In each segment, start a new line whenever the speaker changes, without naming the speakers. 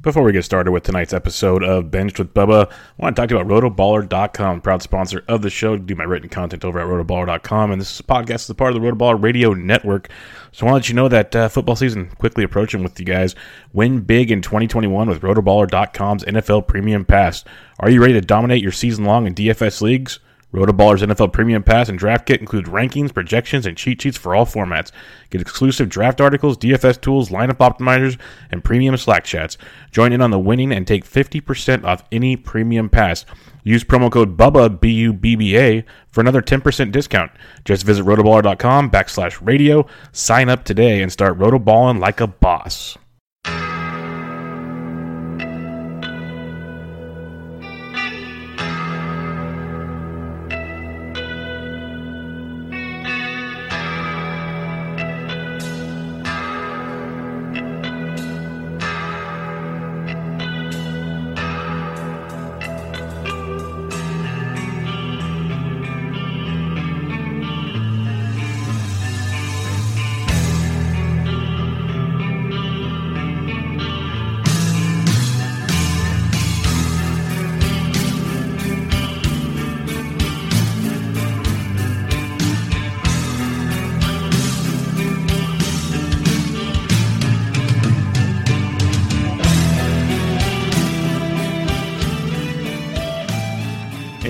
Before we get started with tonight's episode of Benched with Bubba, I want to talk to you about rotoballer.com, proud sponsor of the show. Do my written content over at rotoballer.com, and this podcast is a part of the Rotoballer Radio Network. So I want to let you know that uh, football season quickly approaching with you guys. Win big in 2021 with rotoballer.com's NFL Premium Pass. Are you ready to dominate your season long in DFS leagues? Rotoballer's NFL Premium Pass and Draft Kit include rankings, projections, and cheat sheets for all formats. Get exclusive draft articles, DFS tools, lineup optimizers, and premium Slack chats. Join in on the winning and take 50% off any premium pass. Use promo code BUBBA, B-U-B-B-A, for another 10% discount. Just visit rotoballer.com backslash radio, sign up today, and start rotoballing like a boss.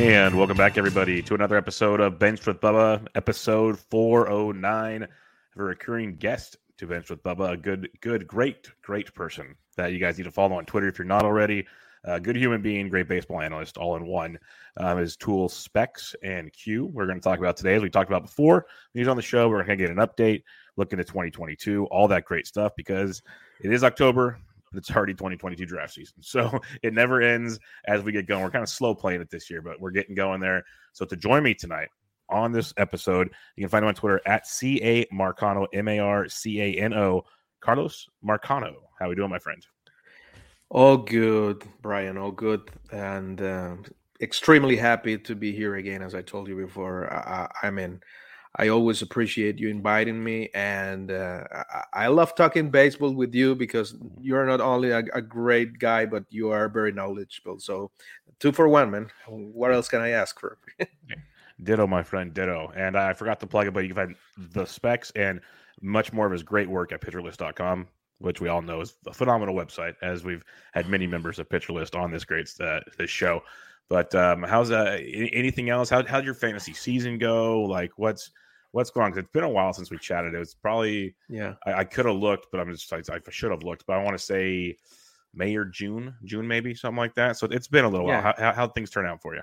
And welcome back, everybody, to another episode of Bench with Bubba, episode 409. Have a recurring guest to Bench with Bubba, a good, good, great, great person that you guys need to follow on Twitter if you're not already. A good human being, great baseball analyst, all in one. Um, his tools, specs, and Q. We're going to talk about today, as we talked about before. He's on the show, we're going to get an update, look into 2022, all that great stuff, because it is October but it's already 2022 draft season. So it never ends as we get going. We're kind of slow playing it this year, but we're getting going there. So to join me tonight on this episode, you can find him on Twitter at CA Marcano, M A R C A N O, Carlos Marcano. How are we doing, my friend?
All good, Brian. All good, and uh, extremely happy to be here again. As I told you before, I, I'm in I always appreciate you inviting me, and uh, I, I, love talking baseball with you because you're not only a, a, great guy, but you are very knowledgeable. So, two for one, man. What else can I ask for?
ditto, my friend, ditto. And I forgot to plug it, but you can find the specs and much more of his great work at PitcherList.com, which we all know is a phenomenal website, as we've had many members of PitcherList on this great uh, this show. But um, how's uh, anything else? How how'd your fantasy season go? Like, what's what's going on? Because it's been a while since we chatted. It was probably
yeah.
I, I could have looked, but I'm just I, I should have looked. But I want to say May or June, June maybe something like that. So it's been a little yeah. while. How how things turn out for you?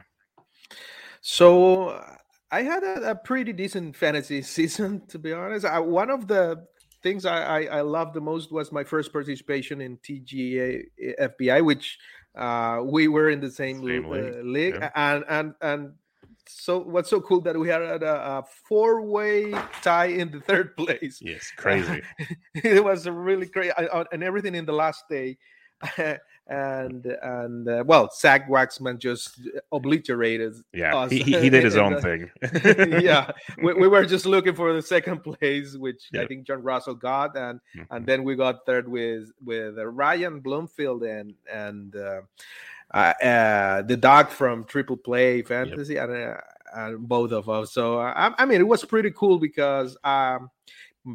So I had a, a pretty decent fantasy season, to be honest. I, one of the things I, I, I loved the most was my first participation in TGA FBI, which uh, we were in the same, same league, uh, league. Yeah. and and and so what's so cool that we had a, a four-way tie in the third place.
Yes, crazy.
it was really crazy, and everything in the last day. and and uh, well, Zach Waxman just obliterated.
Yeah, he, he did his own thing.
yeah, we, we, were just looking for the second place, which I think John Russell got, and mm-hmm. and then we got third with with Ryan Bloomfield and and uh, uh, uh the dog from Triple Play Fantasy, yep. and uh, uh, both of us. So I, I, mean, it was pretty cool because um,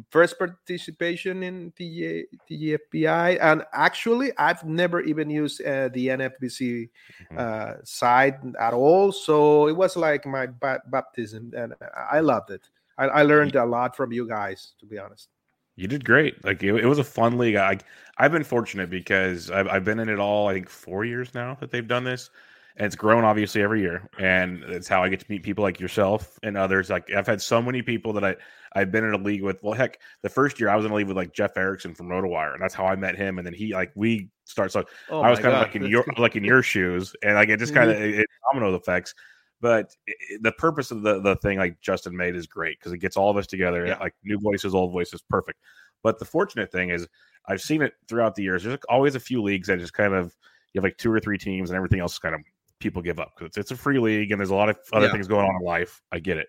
first participation in the the TGFBI, and actually, I've never even used uh, the NFBC mm-hmm. uh, side at all. So it was like my ba- baptism, and I loved it. I, I learned a lot from you guys, to be honest.
You did great. Like it, it, was a fun league. I I've been fortunate because I've I've been in it all. I think four years now that they've done this, and it's grown obviously every year. And it's how I get to meet people like yourself and others. Like I've had so many people that I I've been in a league with. Well, heck, the first year I was in a league with like Jeff Erickson from RotoWire, and that's how I met him. And then he like we start. So oh I was kind of like in your like in your shoes, and like it just kind of mm-hmm. domino effects. But it, the purpose of the, the thing like Justin made is great because it gets all of us together, yeah. like new voices, old voices, perfect. But the fortunate thing is, I've seen it throughout the years. There's always a few leagues that just kind of you have like two or three teams, and everything else kind of people give up because it's, it's, a free league and there's a lot of other yeah. things going on in life. I get it.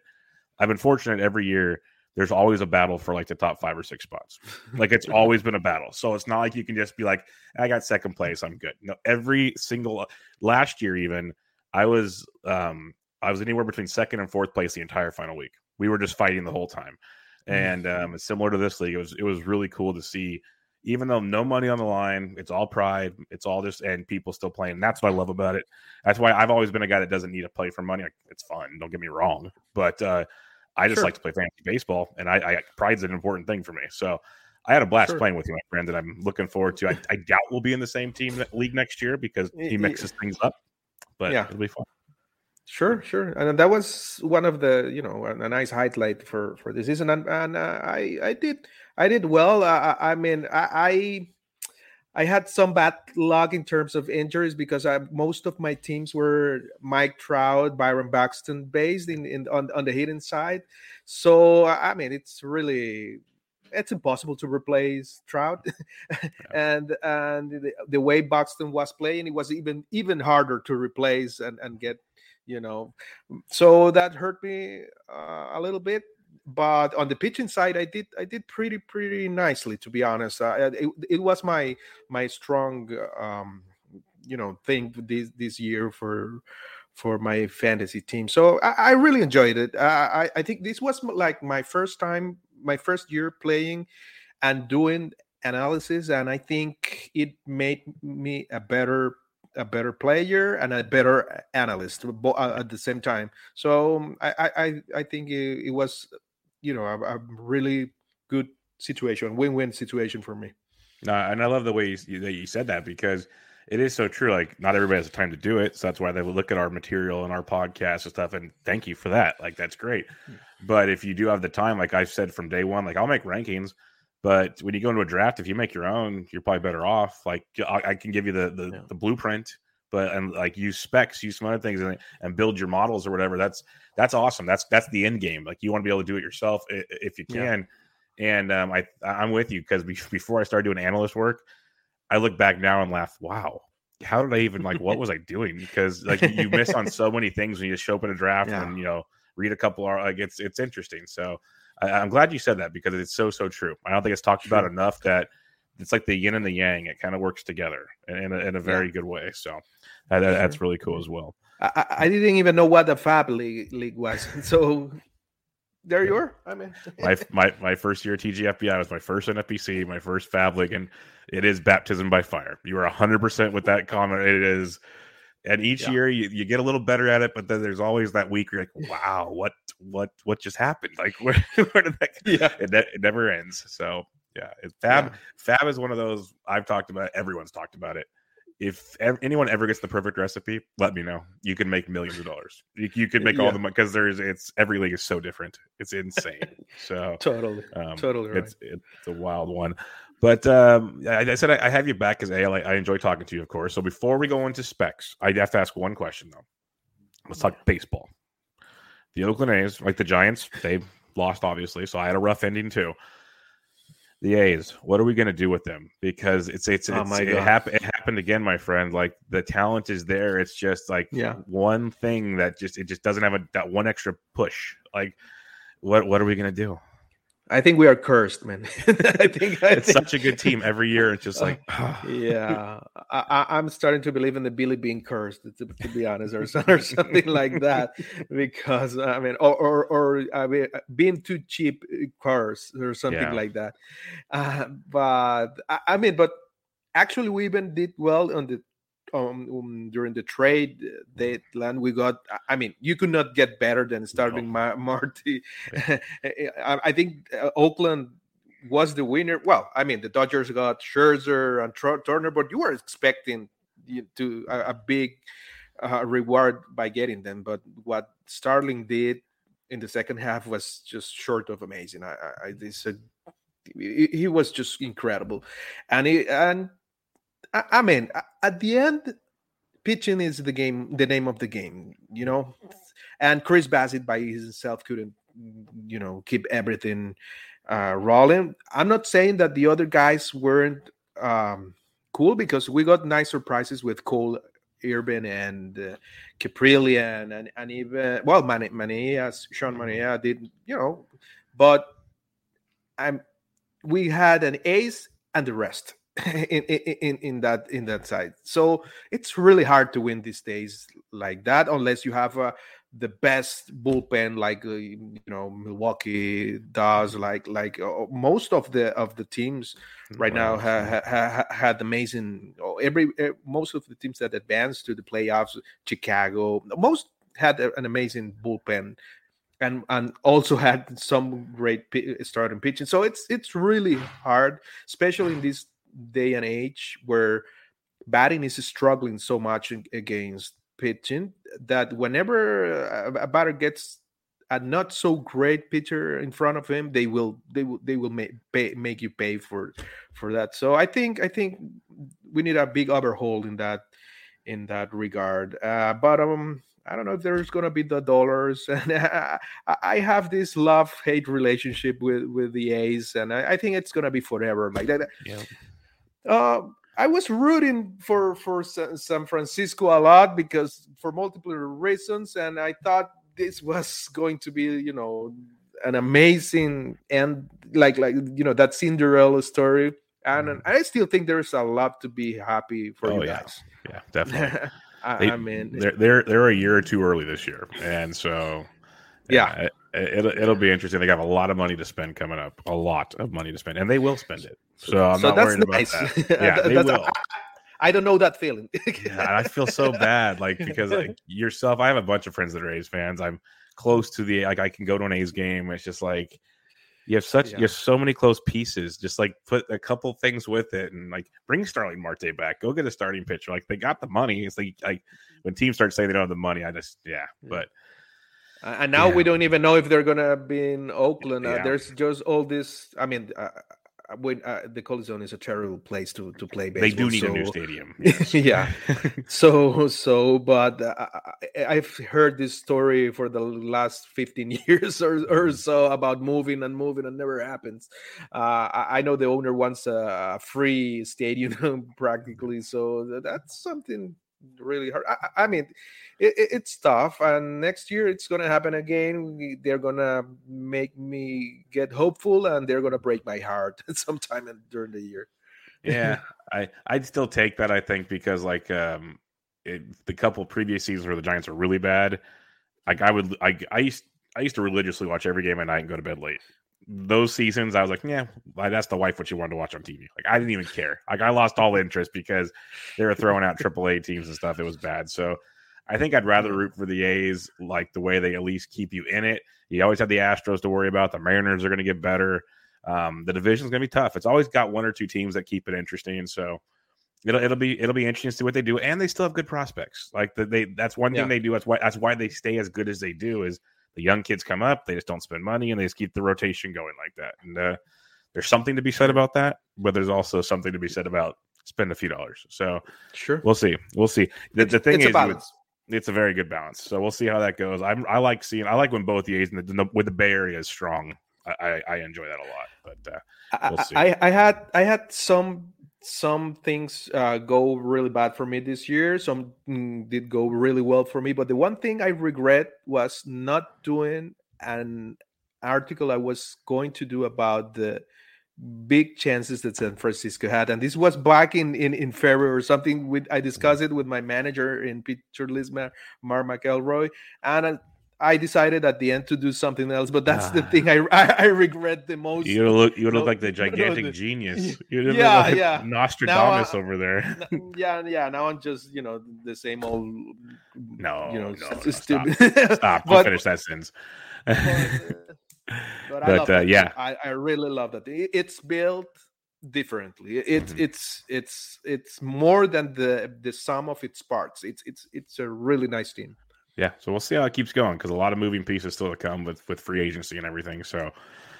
I've been fortunate every year. There's always a battle for like the top five or six spots. Like it's always been a battle. So it's not like you can just be like, I got second place, I'm good. No, every single last year even I was um I was anywhere between second and fourth place the entire final week. We were just fighting the whole time, mm. and um, similar to this league, it was it was really cool to see. Even though no money on the line, it's all pride. It's all just and people still playing. That's what I love about it. That's why I've always been a guy that doesn't need to play for money. Like, it's fun. Don't get me wrong, but uh, I just sure. like to play fantasy baseball, and I, I pride's an important thing for me. So I had a blast sure. playing with you, my friend, and I'm looking forward to. I, I doubt we'll be in the same team league next year because he mixes things up, but yeah. it'll be fun.
Sure, sure, and that was one of the you know a, nice highlight for for the season, and, and uh, I I did I did well. Uh, I mean I, I had some bad luck in terms of injuries because I, most of my teams were Mike Trout, Byron Buxton based in, in on, on the hitting side. So I mean it's really it's impossible to replace Trout, yeah. and and the, the, way Buxton was playing, it was even even harder to replace and and get you know so that hurt me uh, a little bit but on the pitching side i did i did pretty pretty nicely to be honest. Uh, it, it was my my strong um you know thing this this year for for my fantasy team. So i, I really enjoyed it. I i think this was like my first time my first year playing and doing analysis and i think it made me a better a better player and a better analyst uh, at the same time. So um, I I I think it, it was you know a, a, really good situation, win-win situation for me.
No, and I love the way you, that you said that because it is so true. Like not everybody has the time to do it, so that's why they look at our material and our podcast and stuff. And thank you for that. Like that's great. Hmm. But if you do have the time, like I've said from day one, like I'll make rankings but when you go into a draft, if you make your own, you're probably better off. Like I, I can give you the the, yeah. the, blueprint, but and like use specs, use some other things, and, and build your models or whatever. That's that's awesome. That's that's the end game. Like you want to be able to do it yourself if you can. Yeah. And um, I I'm with you because before I started doing analyst work, I look back now and laugh. Wow, how did I even like? what was I doing? Because like you miss on so many things when you just show up in a draft yeah. and you know read a couple. Like it's it's interesting. So I, am glad you said that because it's so so true. I don't think it's talked about enough that it's like the yin and the yang. It kind of works together in a, in a very yeah. good way. So that, that's really cool as well.
I, I, didn't even know what the Fab League, league was. So there you are. I mean,
my, my my first year at TGFBI was my first NFBC, my first Fab League, and it is baptism by fire. You are hundred percent with that comment. It is and each yeah. year you, you get a little better at it but then there's always that week where you're like wow what what what just happened like where, where did that yeah it, it never ends so yeah it, fab yeah. fab is one of those i've talked about everyone's talked about it if ever, anyone ever gets the perfect recipe let me know you can make millions of dollars you, you could make yeah. all the money because there's it's every league is so different it's insane so
totally um, totally right.
it's it's a wild one but um, I, I, said I, I, have you back as AL. I, I enjoy talking to you, of course. So before we go into specs, I have to ask one question though. Let's talk baseball. The Oakland A's, like the Giants, they lost obviously, so I had a rough ending too. The A's, what are we going to do with them? Because it's it's, oh it's it, happened it happened again, my friend. Like the talent is there. It's just like yeah. one thing that just it just doesn't have a that one extra push. Like what what are we going to do?
I think we are cursed, man. I
think I it's think... such a good team every year. It's just like,
yeah, I, am starting to believe in the Billy being cursed, to, to be honest, or, or something like that. Because I mean, or or, or I mean, being too cheap, uh, cursed, or something yeah. like that. Uh, but I, I mean, but actually, we even did well on the um, um, during the trade uh, deadline we got i mean you could not get better than Starling no. Ma- Marte. I, I, think uh, oakland was the winner. Well i mean the dodgers got scherzer and Tr- turner but you were expecting to a, a big uh, reward by getting them but what starling did in the second half was just short of amazing. I, I, I this, uh, he was just incredible. And he, and I, I mean, at the end, pitching is the game, the name of the game, you know. And Chris Bassitt by himself couldn't, you know, keep everything uh, rolling. I'm not saying that the other guys weren't um, cool because we got nice surprises with Cole Irvin and uh, Kaprielian and, and even well Manaea, Sean Manaea did you know, but I'm we had an ace and the rest. in, in in that in that side. So it's really hard to win these days like that unless you have uh, the best bullpen like uh, you know Milwaukee does. Like like uh, most of the of the teams right wow. now ha, ha, ha, had amazing. Oh, every eh, most of the teams that advanced to the playoffs, Chicago, most had an amazing bullpen and and also had some great starting pitching. So it's it's really hard, especially in these day and age where batting is struggling so much against pitching that whenever a batter gets a not so great pitcher in front of him, they will they will they will make pay, make you pay for for that. So I think I think we need a big overhaul in that in that regard. Uh, but um, I don't know if there's gonna be the dollars, and I, I have this love hate relationship with with the A's, and I, I, think it's gonna be forever like that. Yeah. Uh, I was rooting for for San Francisco a lot because for multiple reasons, and I thought this was going to be, you know, an amazing and like like you know that Cinderella story. And, mm. I still think there's a lot to be happy for oh, you guys.
Yeah, yeah definitely. I, they, I, mean, they're they're they're a year or two early this year, and so
yeah,
it'll it'll be interesting. They have a lot of money to spend coming up, a lot of money to spend, and they will spend it. So I'm so not worried nice. about that. Yeah, they will.
I, don't know that feeling.
yeah, I feel so bad, like because like yourself, I have a bunch of friends that are A's fans. I'm close to the like I can go to an A's game. It's just like you have such yeah. you have so many close pieces. Just like put a couple things with it, and like bring Starling Marte back. Go get a starting pitcher. Like they got the money. It's like like when teams start saying they don't have the money, I just yeah. But
and now yeah. we don't even know if they're gonna be in Oakland. Uh, there's just all this. I mean, uh, uh, when uh, the Coliseum is a terrible place to to play baseball.
They do need so, a new stadium.
Yes. yeah. so so, but uh, I've heard this story for the last 15 years or, or mm-hmm. so about moving and moving and never happens. Uh, I know the owner wants a free stadium practically, so that's something really hard. I, I mean, it, it's tough, and next year it's gonna happen again. They're gonna make me get hopeful, and they're gonna break my heart sometime during the year.
yeah, I I'd still take that. I think because like um, it, the couple previous seasons where the Giants were really bad, like I would I I used I used to religiously watch every game at night and go to bed late those seasons, I was like, yeah, that's the wife what you wanted to watch on TV. Like I didn't even care. Like I lost all interest because they were throwing out AAA teams and stuff. It was bad. So I think I'd rather root for the A's, like the way they at least keep you in it. You always have the Astros to worry about. The Mariners are going to get better. Um, the division's going to be tough. It's always got one or two teams that keep it interesting. So it'll it'll be it'll be interesting to see what they do. And they still have good prospects. Like the, they that's one thing they do. That's why that's why they stay as good as they do. Is the young kids come up, they just don't spend money and they just keep the rotation going like that. And uh, there's something to be said about that, but there's also something to be said about spend a few dollars. So
sure,
we'll see. We'll see. The, the thing it's is, with, it's a very good balance. So we'll see how that goes. I'm, I like seeing. I like when both the A's and the, with the Bay Area is strong. I, I, enjoy that a lot. But uh, we'll
I, I, I had I had some some things uh, go really bad for me this year. Some mm, did go really well for me. But the one thing I regret was not doing an article I was going to do about the big chances that San Francisco had, and this was back in in, in February or something. With I discussed it with my manager in Pitcher List, Mar, Mar McElroy, and uh, I decided at the end to do something else, but that's the thing I, I, I regret the most.
You look you look like the gigantic the, genius. You
yeah, like yeah.
Nostradamus over there.
yeah, yeah. Now I'm just you know the same old.
No,
you know,
no, no stop. stop. But, finish that sentence.
but, uh, but, but uh, yeah, I, I really love that. It's built differently. It's mm-hmm. it's it's it's more than the the sum of its parts. It's it's it's a really nice team
yeah, so we'll see how it keeps going because a lot of moving pieces still to come with with free agency and everything. So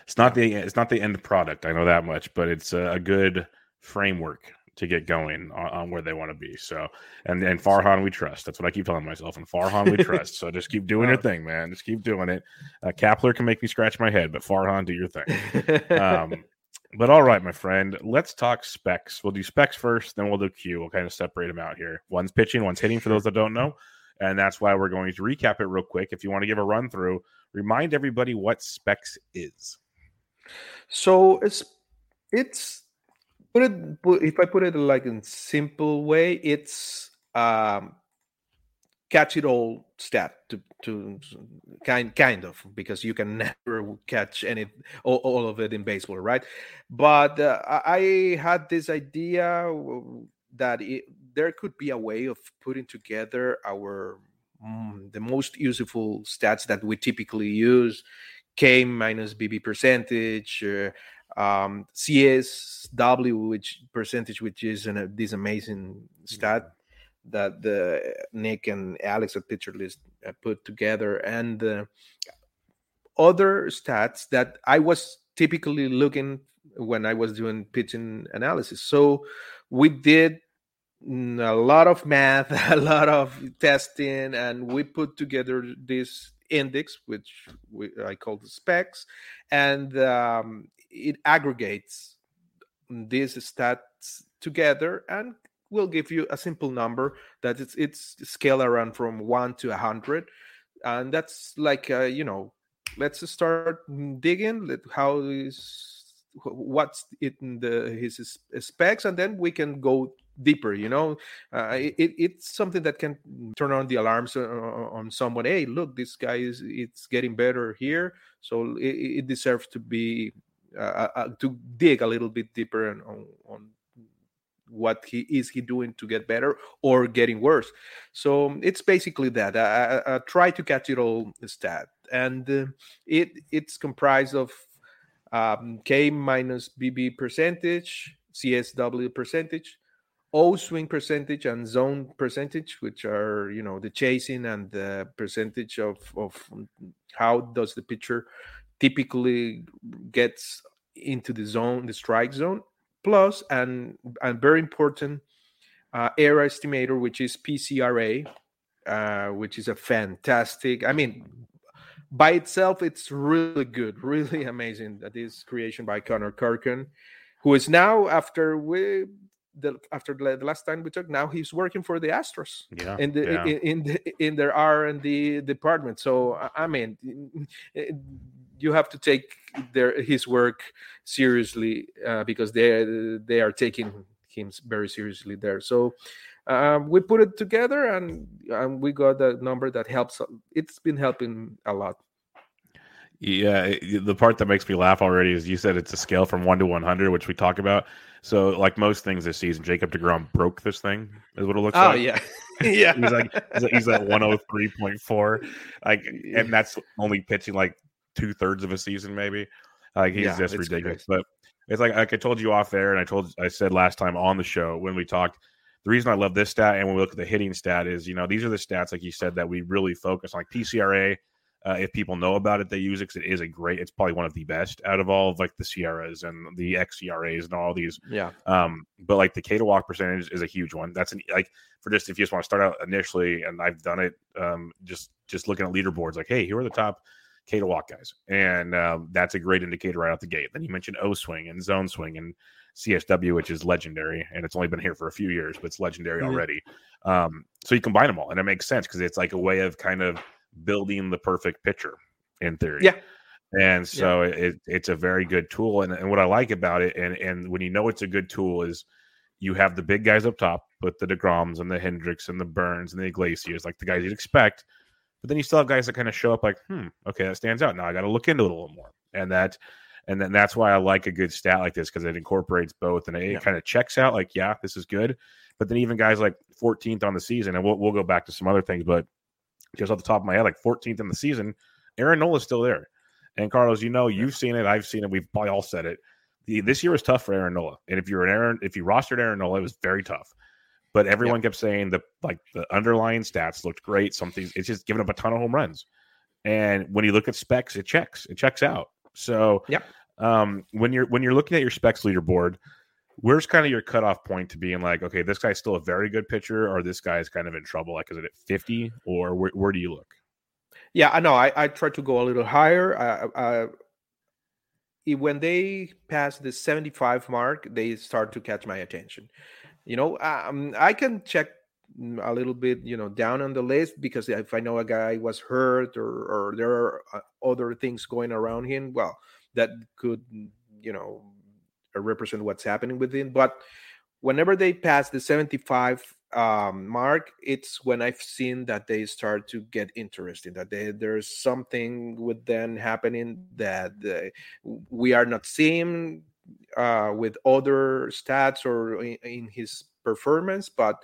it's not the it's not the end product. I know that much, but it's a, a good framework to get going on, on where they want to be. So and and Farhan we trust. That's what I keep telling myself. And Farhan we trust. So just keep doing your thing, man. Just keep doing it. Uh, Kapler can make me scratch my head, but Farhan, do your thing. Um, but all right, my friend, let's talk specs. We'll do specs first, then we'll do Q. We'll kind of separate them out here. One's pitching, one's hitting. For those that don't know, and that's why we're going to recap it real quick. If you want to give a run through, remind everybody what specs is.
So it's it's put it if I put it like in simple way, it's um catch it all stat to, to kind kind of because you can never catch any all, all of it in baseball right but uh, i had this idea that it, there could be a way of putting together our mm, the most useful stats that we typically use k minus bb percentage uh, um, csw which percentage which is an, uh, this amazing stat mm-hmm. that the nick and alex at pitcher list uh, put together and uh, other stats that i was typically looking when i was doing pitching analysis so we did a lot of math, a lot of testing, and we put together this index, which we, I call the specs, and um, it aggregates these stats together and will give you a simple number that it's it's scale around from one to a hundred, and that's like uh, you know, let's start digging. Let how is what's it in the his specs, and then we can go deeper you know? Uh, it, it's something that can turn on the alarms uh, uh, on someone hey look this guy is it's getting better here so it, it deserves to be uh, uh, to dig a little bit deeper on, on what he is he doing to get better or getting worse. So it's basically that i, I try to catch it all stat and uh, it it's comprised of um, k minus bb percentage csw percentage O swing percentage and zone percentage, which are you know the chasing and the percentage of of how does the pitcher typically gets into the zone, the strike zone, plus and and very important uh, error estimator, which is PCRA, uh, which is a fantastic. I mean, by itself, it's really good, really amazing. That is creation by Connor Kurcon, who is now after we the after the, the, last time we talked now he's working for the astros
yeah
in the
yeah.
in, in, the, in their r and d department. So i mean you have to take their his work seriously uh, because they they are taking him very seriously there. So um, we put it together and, and we got a number that helps it's been helping a lot.
Yeah the part that makes me laugh already is you said it's a scale from 1 to 100 which we talk about so, like most things this season, Jacob Degrom broke this thing. Is what it looks
oh,
like.
Oh yeah, yeah.
he's like he's at one hundred three point four, like, and that's only pitching like two thirds of a season, maybe. Like he's yeah, just ridiculous. But it's like like I told you off there, and I told I said last time on the show when we talked. The reason I love this stat and when we look at the hitting stat is, you know, these are the stats, like you said, that we really focus on. Like PCRA, uh, if people know about it, they use it because it is a great. It's probably one of the best out of all of like the SIERAs and the XERAs and all these.
Yeah.
Um, but like the K to walk percentage is a huge one. That's an like for just if you just want to start out initially, and I've done it. Um, just just looking at leaderboards, like, hey, here are the top K to walk guys, and um, that's a great indicator right out the gate. Then you mentioned O swing and zone swing and CSW, which is legendary, and it's only been here for a few years, but it's legendary mm-hmm. already. Um, so you combine them all, and it makes sense because it's like a way of kind of building the perfect pitcher in theory.
Yeah.
And so yeah. it, it's a very good tool. And, and what I like about it, and, and when you know it's a good tool, is you have the big guys up top with the DeGroms and the Hendriks and the Burnes and the Iglesias, like the guys you'd expect. But then you still have guys that kind of show up like, hmm, okay, that stands out. Now I got to look into it a little more. And that, and then that's why I like a good stat like this because it incorporates both and it, yeah. kind of checks out like, yeah, this is good. But then even guys like 14th on the season, and we'll, we'll go back to some other things, but just off the top of my head, like 14th in the season, Aaron Nola's still there. And Carlos, you know, you've seen it, I've seen it, we've probably all said it. The, this year was tough for Aaron Nola, and if you're an Aaron, if you rostered Aaron Nola, it was very tough. But everyone kept saying the like the underlying stats looked great. Something it's just giving up a ton of home runs, and when you look at specs, it checks, it checks out. So
yeah,
um, when you're when you're looking at your specs leaderboard, where's kind of your cutoff point to being like, okay, this guy's still a very good pitcher, or this guy's kind of in trouble? Like, is it at 50, or where, where do you look?
Yeah, I know. I, I try to go a little higher. I, I, when they pass the 75 mark, they start to catch my attention. You know, um, I can check a little bit, you know, down on the list because if I know a guy was hurt or, or there are uh, other things going around him, well, that could, you know, represent what's happening within. But whenever they pass the 75 um, mark, it's when I've seen that they start to get interesting, that they, there's something with them happening that we are not seeing uh, with other stats or in, in his performance, but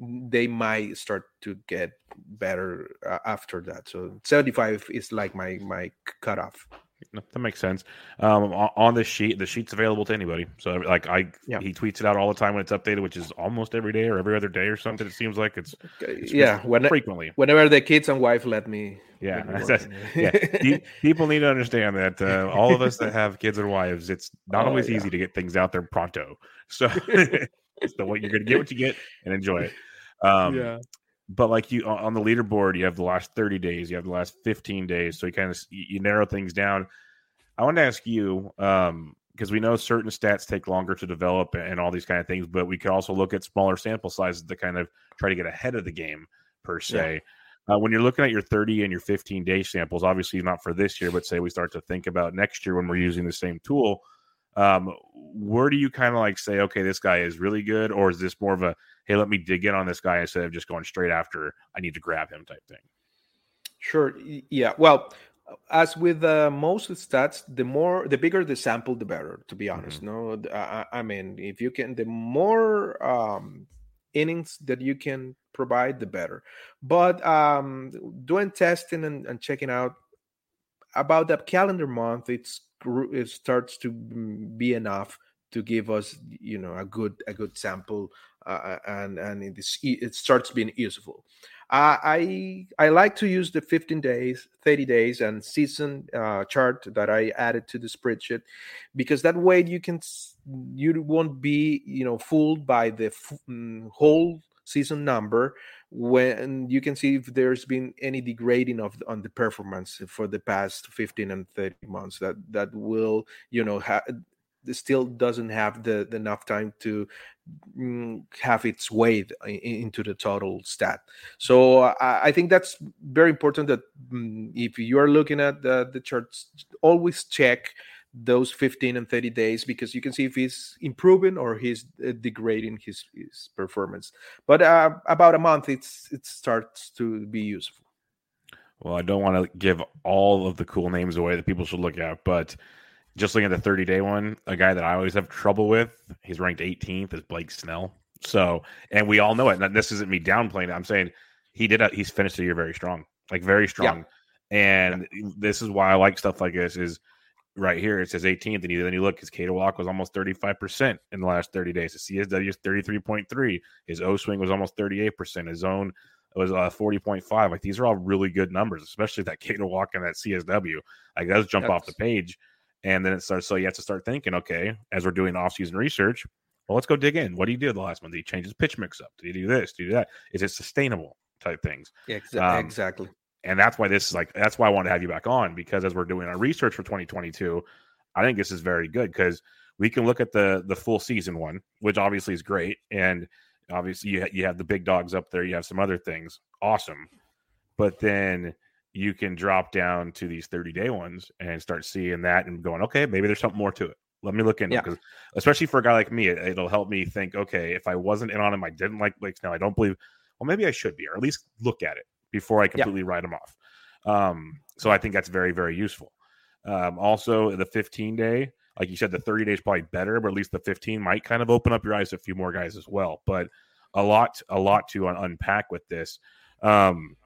they might start to get better uh, after that. So 75 is like my my cutoff
that makes sense. Um, on this sheet, the sheet's available to anybody. So, like, I yeah. he tweets it out all the time when it's updated, which is almost every day or every other day or something. It seems like it's,
it's yeah, when,
frequently.
Whenever the kids and wife let me.
Yeah, yeah. people need to understand that uh, all of us that have kids and wives, it's not oh, always yeah. easy to get things out there pronto. So, so what you're going to get what you get and enjoy it. Um, yeah but like you on the leaderboard, you have the last 30 days, you have the last 15 days. So you kind of you narrow things down. I want to ask you, um, because we know certain stats take longer to develop and all these kind of things, but we could also look at smaller sample sizes to kind of try to get ahead of the game per se. Yeah. Uh, when you're looking at your 30 and your 15 day samples, obviously not for this year, but say we start to think about next year when we're using the same tool, um, where do you kind of like say, okay, this guy is really good, or is this more of a hey, let me dig in on this guy instead of just going straight after I need to grab him type thing?
Sure. Yeah. Well, as with uh, most stats, the more the bigger the sample, the better. To be honest, mm-hmm. no, I, I, mean, if you can, the more um, innings that you can provide, the better. But um, doing testing and, and checking out about that calendar month, it's it starts to be enough to give us you know a good a good sample uh, and and it, is, it starts being useful. Uh, i i like to use the 15 days 30 days and season uh, chart that i added to the spreadsheet because that way you can you won't be you know fooled by the f- mm, whole season number when you can see if there's been any degrading of on the performance for the past 15 and 30 months that that will you know ha- still doesn't have the, the enough time to mm, have its way in, into the total stat. So I, I think that's very important that mm, if you are looking at the, the charts, always check those 15 and 30 days because you can see if he's improving or he's uh, degrading his, his performance but uh, about a month it's it starts to be useful
well i don't want to give all of the cool names away that people should look at but just looking at the 30 day one a guy that i always have trouble with he's ranked 18th is blake snell so and we all know it and this isn't me downplaying it i'm saying he did a, he's finished the year very strong like very strong yeah. and yeah. this is why i like stuff like this is right here it says 18th, and you, then you look, his K to walk was almost 35% in the last 30 days. His CSW is 33.3. His O swing was almost 38%. His zone was uh, 40.5. Like these are all really good numbers, especially that K to walk and that CSW. Like those jump That's... off the page. And then it starts, so you have to start thinking, okay, as we're doing off-season research, well, let's go dig in. What do you do the last month? Did he change his pitch mix up? Did he do this? Did he do that? Is it sustainable type things?
Yeah, exa- um, exactly
and that's why this is like that's why I want to have you back on because as we're doing our research for 2022, I think this is very good because we can look at the the full season one, which obviously is great, and obviously you ha- you have the big dogs up there, you have some other things, awesome, but then you can drop down to these 30 day ones and start seeing that and going, okay, maybe there's something more to it. Let me look into yeah. because, especially for a guy like me, it, will help me think. Okay, if I wasn't in on him, I didn't like Blake Snell. I don't believe. Well, maybe I should be, or at least look at it before I completely yeah. write them off. Um, so I think that's very, very useful. Um, also, the 15 day, like you said, the 30 days probably better, but at least the 15 might kind of open up your eyes to a few more guys as well. But a lot, a lot to un- unpack with this. Um,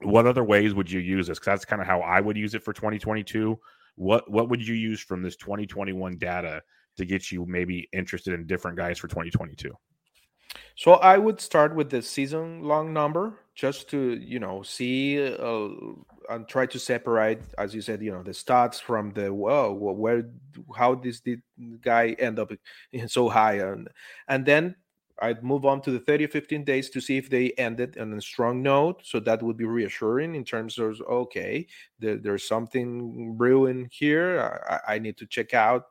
what other ways would you use this? Because that's kind of how I would use it for 2022. What what would you use from this 2021 data to get you maybe interested in different guys for 2022?
So I would start with the season long number just to you know see uh, and try to separate, as you said, you know the stats from the well, where how this did guy end up in so high and and then I'd move on to the 30 or 15 days to see if they ended on a strong note. So that would be reassuring in terms of, okay, there, there's something brewing here. I, I, need to check out.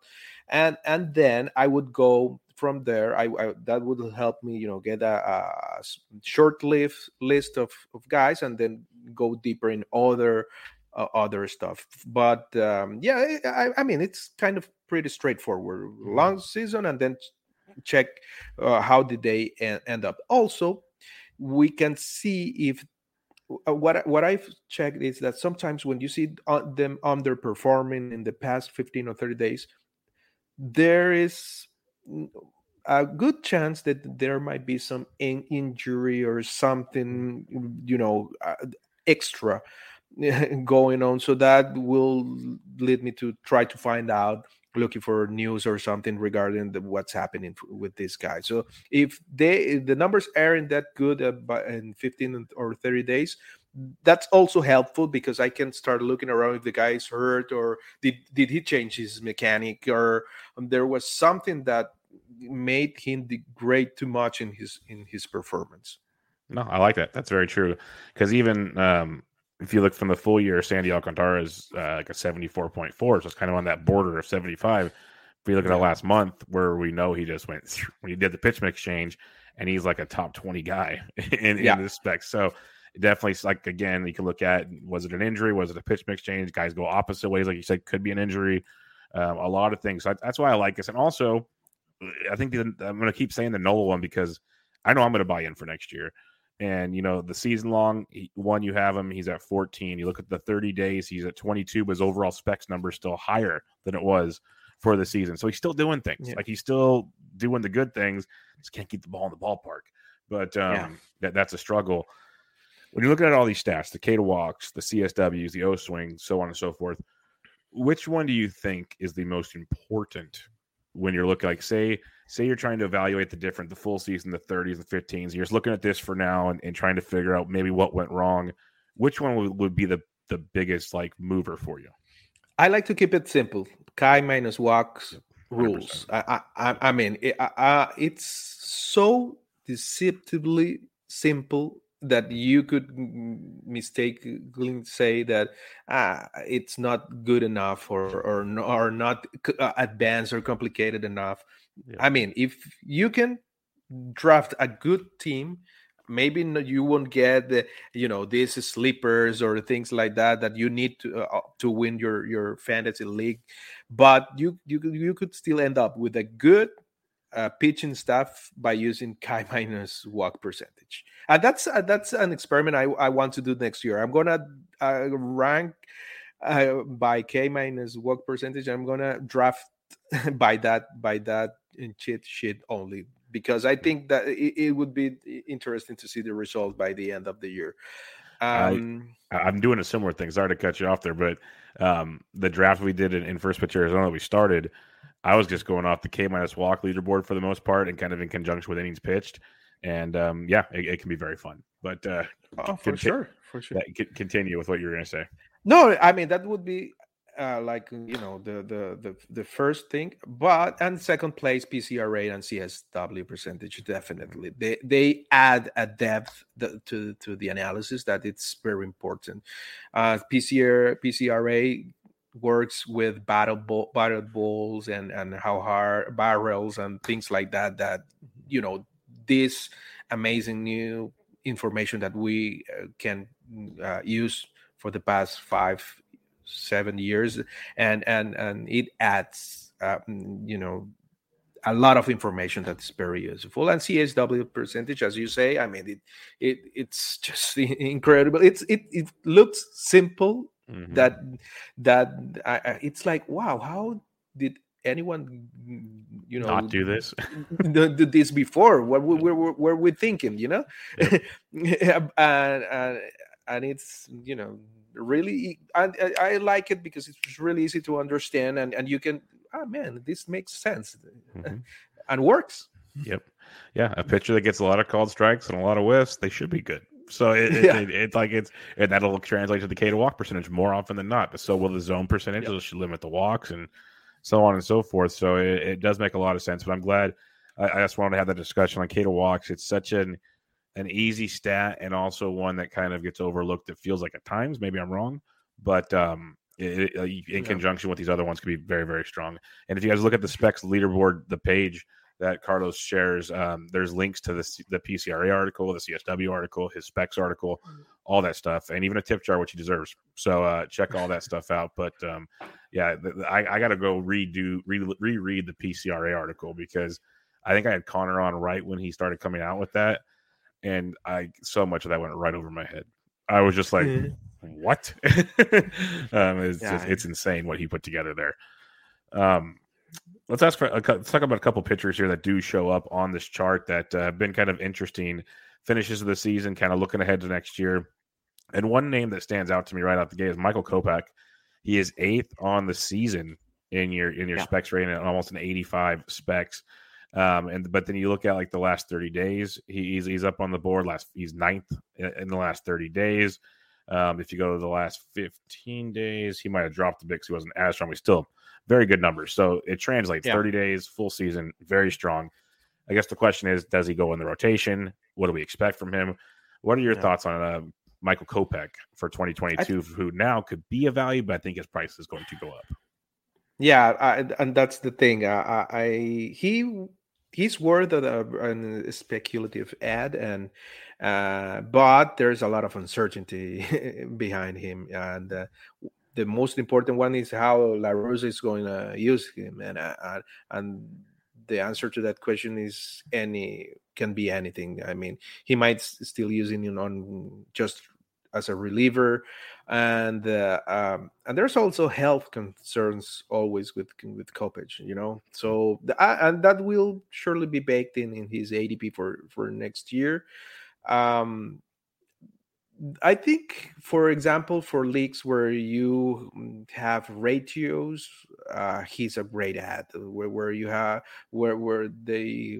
And and then I would go from there. I, I that would help me, you know, get a, a short-lived list of, of guys and then go deeper in other uh, other stuff. But um, yeah, I, I mean, it's kind of pretty straightforward. Long season and then check uh, how did they end up. Also, we can see if uh, what what I've checked is that sometimes when you see them underperforming in the past 15 or 30 days, there is a good chance that there might be some in injury or something, you know, uh, extra going on. So that will lead me to try to find out looking for news or something regarding the, what's happening with this guy. So if they the numbers aren't that good uh, in 15 or 30 days, that's also helpful because I can start looking around if the guy is hurt or did did he change his mechanic or um, there was something that made him degrade too much in his in his performance.
No, I like that. That's very true. Because even um, if you look from the full year, Sandy Alcantara is uh, like a 74.4. So it's kind of on that border of 75. If you look at the last month, where we know he just went when he did the pitch mix change, and he's like a top 20 guy in, yeah. in this spec. So definitely, like, again, you can look at was it an injury? Was it a pitch mix change? Guys go opposite ways, like you said, could be an injury. Um, a lot of things. So that's why I like this. And also, I think the, I'm going to keep saying the Nola one because I know I'm going to buy in for next year. And you know the season long one, you have him. He's at 14. You look at the 30 days, he's at 22. But his overall specs number is still higher than it was for the season. So he's still doing things. Yeah. Like he's still doing the good things. Just can't keep the ball in the ballpark. But um, yeah. that, that's a struggle. When you're looking at all these stats, the K to walks, the CSWs, the O swing, so on and so forth, which one do you think is the most important when you're looking like say say you're trying to evaluate the different the full season the 30s and 15s you're just looking at this for now and, and trying to figure out maybe what went wrong which one would, would be the the biggest like mover for you?
I like to keep it simple. Chi minus walks rules. I, I i mean it, I, it's so deceptively simple that you could mistakenly say that ah, it's not good enough or or, or not uh, advanced or complicated enough. Yeah. I mean, if you can draft a good team, maybe you won't get the you know these sleepers or things like that that you need to uh, to win your your fantasy league, but you you you could still end up with a good uh, pitching staff by using chi minus walk percentage. And that's uh, that's an experiment I, I want to do next year. I'm gonna uh, rank uh, by K minus walk percentage. I'm gonna draft by that by that in cheat sheet only because I think that it, it, would be interesting to see the result by the end of the year.
Um, I, am doing a similar thing. Sorry to cut you off there, but um, the draft we did in, in first pitch Arizona, we started. I was just going off the K minus walk leaderboard for the most part, and kind of in conjunction with innings pitched. And um, yeah, it, it, can be very fun. But uh,
oh, for sure, for sure.
Continue with what you were going to say.
No, I mean that would be uh, like you know the, the the the first thing, but and second place PCR rate and CSW percentage definitely they they add a depth to to the analysis that it's very important. Uh, PCR PCRA works with batted ball, batted balls and and how hard barrels and things like that that you know this amazing new information that we uh, can uh, use for the past five, seven years, and and and it adds, uh, you know, a lot of information that's very useful. And CSW percentage, as you say, I mean, it it it's just incredible. It's it it looks simple. Mm-hmm. That that I, it's like wow, how did anyone you know
not do this?
do this before? What were, were, were we thinking you know? Yep. and, and, and it's you know really I, I like it because it's really easy to understand and and you can oh man this makes sense mm-hmm. and works.
Yep. Yeah a pitcher that gets a lot of called strikes and a lot of whiffs they should be good so it, yeah. it, it, it's like it's and that'll translate to the K to walk percentage more often than not. But so will the zone percentage. Yep. should limit the walks and so on and so forth. So it, it does make a lot of sense. But I'm glad I, I, just wanted to have that discussion on K to walks. It's such an an easy stat and also one that kind of gets overlooked. It feels like at times. Maybe I'm wrong, but um, it, it, in yeah. conjunction with these other ones could be very very strong. And if you guys look at the specs leaderboard, the page that Carlos shares. Um, there's links to the, the PCRA article, the CSW article, his specs article, mm. all that stuff, and even a tip jar, which he deserves. So uh, check all that stuff out. But um, yeah, I, I got to go redo, re, reread the PCRA article because I think I had Connor on right when he started coming out with that, and I so much of that went right over my head. I was just like, mm. what? um, it's yeah. just, it's insane what he put together there. Um, let's ask for a, let's talk about a couple pitchers here that do show up on this chart that uh, have been kind of interesting finishes of the season, kind of looking ahead to next year. And one name that stands out to me right out the gate is Michael Kopech. He is eighth on the season in your in your yeah. specs rating at almost an 85 specs. Um, and but then you look at like the last 30 days, he, he's he's up on the board. Last he's ninth in, in the last 30 days. Um, if you go to the last 15 days, he might have dropped a bit because he wasn't as strong. He's still very good numbers. So it translates yeah. 30 days, full season, very strong. I guess the question is, does he go in the rotation? What do we expect from him? What are your yeah. thoughts on uh, Michael Kopech for 2022, th- who now could be a value, but I think his price is going to go up?
Yeah, I, and that's the thing. I, I he he's worth a, a, speculative ad, and uh, but there's a lot of uncertainty behind him, and uh, the most important one is how La Russa is going to use him, and uh, and the answer to that question is any can be anything. I mean, he might still using him on just as a reliever, and uh, um, and there's also health concerns always with with Kopech, you know. So the, uh, and that will surely be baked in in his ADP for for next year. Um, I think, for example, for leagues where you have ratios, uh, he's a great ad. Where, where you have where where they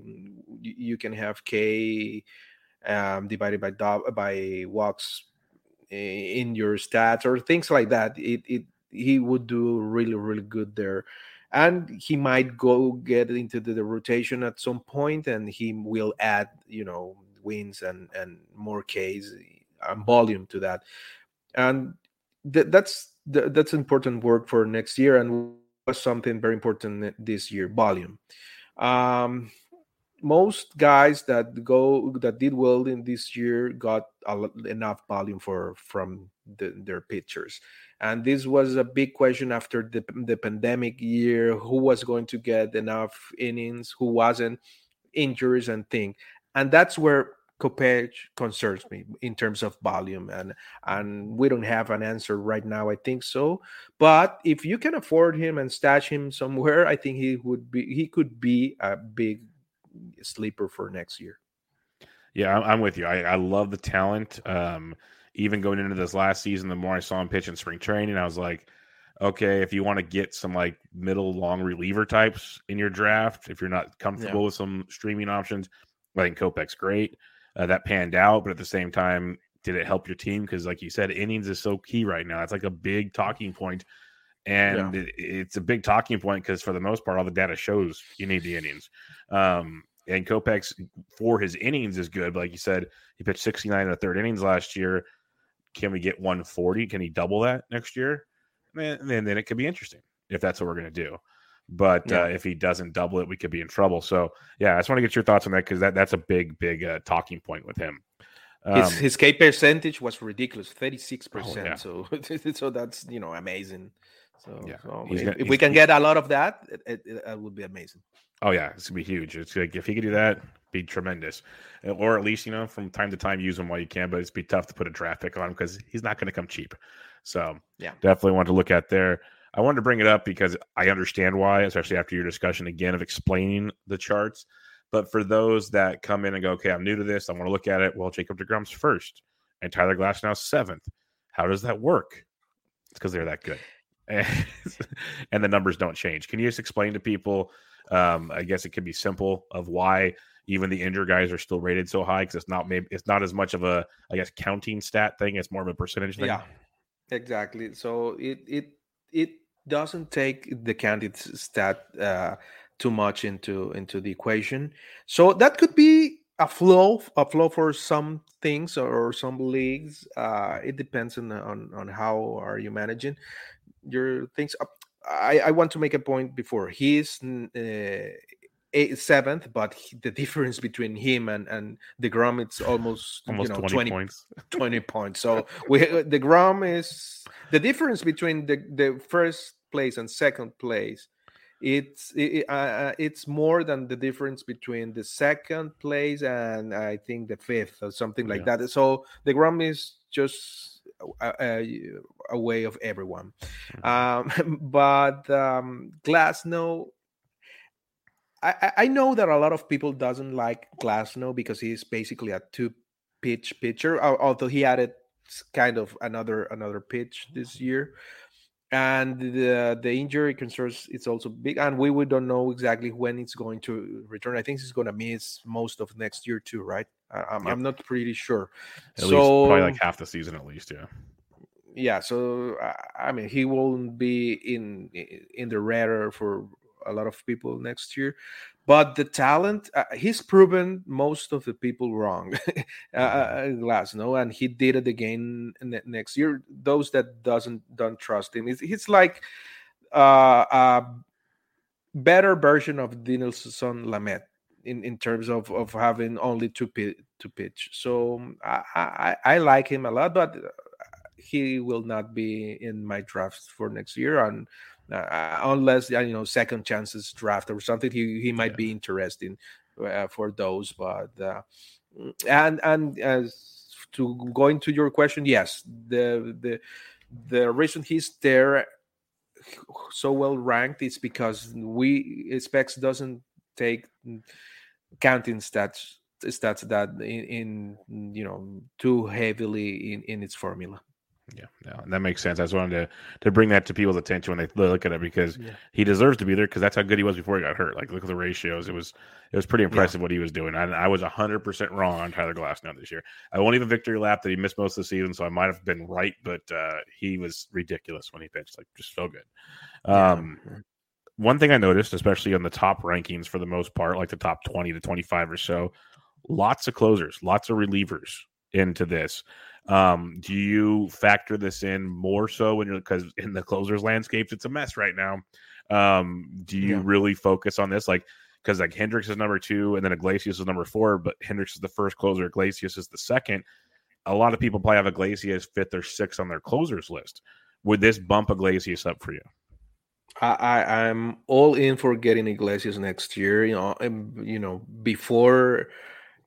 you can have K um, divided by by walks in your stats or things like that. It it he would do really really good there, and he might go get into the, the rotation at some point, and he will add you know wins and and more Ks and volume to that. And th- that's th- that's important work for next year and was something very important this year volume. Um, most guys that go that did well in this year got enough volume for from the, their pitchers. And this was a big question after the, the pandemic year who was going to get enough innings who wasn't injuries and thing. And that's where Kopech concerns me in terms of volume, and and we don't have an answer right now. I think so, but if you can afford him and stash him somewhere, I think he would be he could be a big sleeper for next year.
Yeah, I'm with you. I, I love the talent. Um, even going into this last season, the more I saw him pitch in spring training, I was like, okay, if you want to get some like middle long reliever types in your draft, if you're not comfortable yeah. with some streaming options, I think Kopech's great uh, that panned out, but at the same time, did it help your team? Because, like you said, innings is so key right now. It's like a big talking point, and yeah. it, it's a big talking point because for the most part, all the data shows you need the innings. Um, and Kopech's for his innings is good, but like you said, he pitched 69 in the third innings last year. Can we get 140? Can he double that next year? Then, then, then it could be interesting if that's what we're going to do. But yeah. uh, if he doesn't double it, we could be in trouble. So yeah, I just want to get your thoughts on that because that that's a big, big uh, talking point with him.
Um, his his K percentage was ridiculous, thirty six percent. Oh, so so that's you know amazing. So, yeah. so if, gonna, if we can get a lot of that, it, it, it, would be amazing.
Oh yeah, it's gonna be huge. It's like if he could do that, be tremendous. Or at least you know from time to time use him while you can, but it's be tough to put a draft pick on him because he's not going to come cheap. So yeah, definitely want to look at there. I wanted to bring it up because I understand why, especially after your discussion again of explaining the charts. But for those that come in and go, okay, I'm new to this, I want to look at it. Well, Jacob DeGrom's first, and Tyler Glasnow seventh. How does that work? It's because they're that good, and, and the numbers don't change. Can you just explain to people? Um, I guess it could be simple of why even the injured guys are still rated so high because it's not maybe it's not as much of a I guess counting stat thing. It's more of a percentage thing.
Yeah, exactly. So it it it doesn't take the candidate stat uh, too much into into the equation. So that could be a flow a flow for some things or, some leagues. Uh, it depends on, on on how are you managing your things. I, I want to make a point before he's uh, eighth, seventh, but he, the difference between him and and Degrom it's almost,
almost
you know
20, 20 points.
20 points. So we Degrom is the difference between the the first place and second place. It's it, uh, uh, it's more than the difference between the second place and I think the fifth or something like yeah. that. So deGrom is just a, a, a way of everyone. Mm-hmm. Um, but um, Glasnow I, I know that a lot of people doesn't like Glasnow because he's basically a two pitch pitcher, although he added kind of another another pitch this year. And the the injury concerns it's also big, and we, we don't know exactly when it's going to return. I think he's going to miss most of next year too, right? I'm, yep. I'm not pretty sure.
At so, least probably like half the season at least, yeah
yeah so i mean he won't be in in the radar for a lot of people next year. But the talent, uh, he's proven most of the people wrong, uh, mm-hmm. uh, and he did it again next year. Those that doesn't don't trust him, it's, it's like uh, a better version of Dinelson Lamet in, in terms of, of having only two pitch, two pitch. So I, I, I like him a lot, but he will not be in my drafts for next year. And uh, unless you know second chances draft or something he he might yeah. be interesting uh, for those but uh, and and as to going to your question yes the the the reason he's there so well ranked is because we specs doesn't take counting stats stats that in, in you know too heavily in in its formula
yeah, no, that makes sense. I just wanted to to bring that to people's attention when they look at it because yeah. he deserves to be there because that's how good he was before he got hurt. Like look at the ratios; it was it was pretty impressive yeah. what he was doing. I, I was hundred percent wrong on Tyler Glasnow this year. I won't even victory lap that he missed most of the season, so I might have been right, but uh, he was ridiculous when he pitched, like just so good. Um, yeah. One thing I noticed, especially on the top rankings for the most part, like the top twenty to twenty five or so, lots of closers, lots of relievers into this. Um, do you factor this in more so when you're because in the closers landscapes, it's a mess right now. Um, do you yeah. really focus on this? Like, because like Hendriks is number two, and then Iglesias is number four, but Hendriks is the first closer, Iglesias is the second. A lot of people probably have Iglesias fifth or sixth on their closers list. Would this bump Iglesias up for you?
I, I am all in for getting Iglesias next year. You know, you know before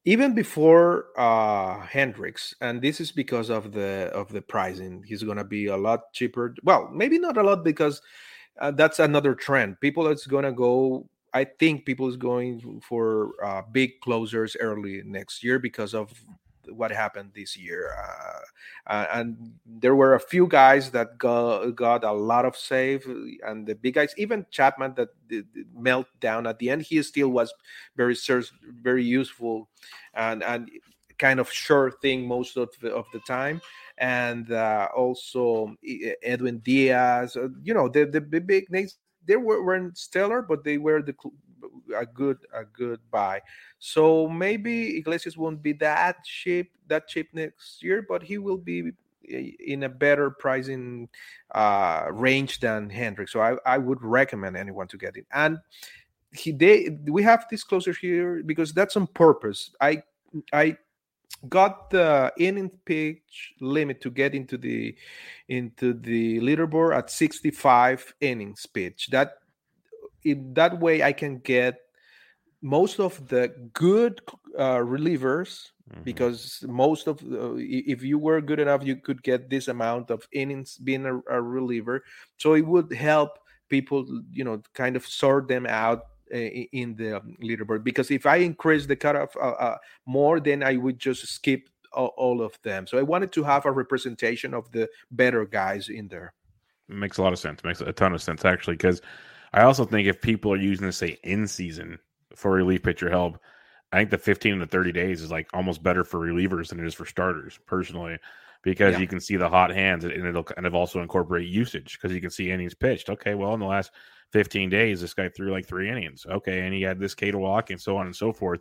even before uh Hendriks, and this is because of the of the pricing. He's gonna be a lot cheaper. Well, maybe not a lot because uh, that's another trend. People is gonna go. I think people is going for uh, big closers early next year because of what happened this year. Uh, uh, and there were a few guys that got, got a lot of save, and the big guys, even Chapman, that melt down at the end, he still was very very useful, and and kind of sure thing most of the, of the time. And uh, also Edwin Diaz, uh, you know, the the big names they were, weren't stellar, but they were the a good a good buy. So maybe Iglesias won't be that cheap that cheap next year, but he will be in a better pricing uh, range than Hendriks. So I, I would recommend anyone to get it. And he they we have this closer here because that's on purpose. I I got the inning pitch limit to get into the into the leaderboard at 65 innings pitch. That in that way I can get most of the good uh, relievers mm-hmm. because most of uh, if you were good enough you could get this amount of innings being a, a reliever so it would help people you know kind of sort them out in the um, leaderboard because if I increase the cutoff uh, uh, more, then I would just skip all, all, of them. So I wanted to have a representation of the better guys in there.
It makes a lot of sense. It makes a ton of sense actually, because I also think if people are using this say in season for relief pitcher help, I think the 15 to 30 days is like almost better for relievers than it is for starters, personally, because yeah. you can see the hot hands and it'll kind of also incorporate usage because you can see innings pitched. Okay, well, in the last 15 days, this guy threw like three innings. Okay, and he had this K to walk and so on and so forth.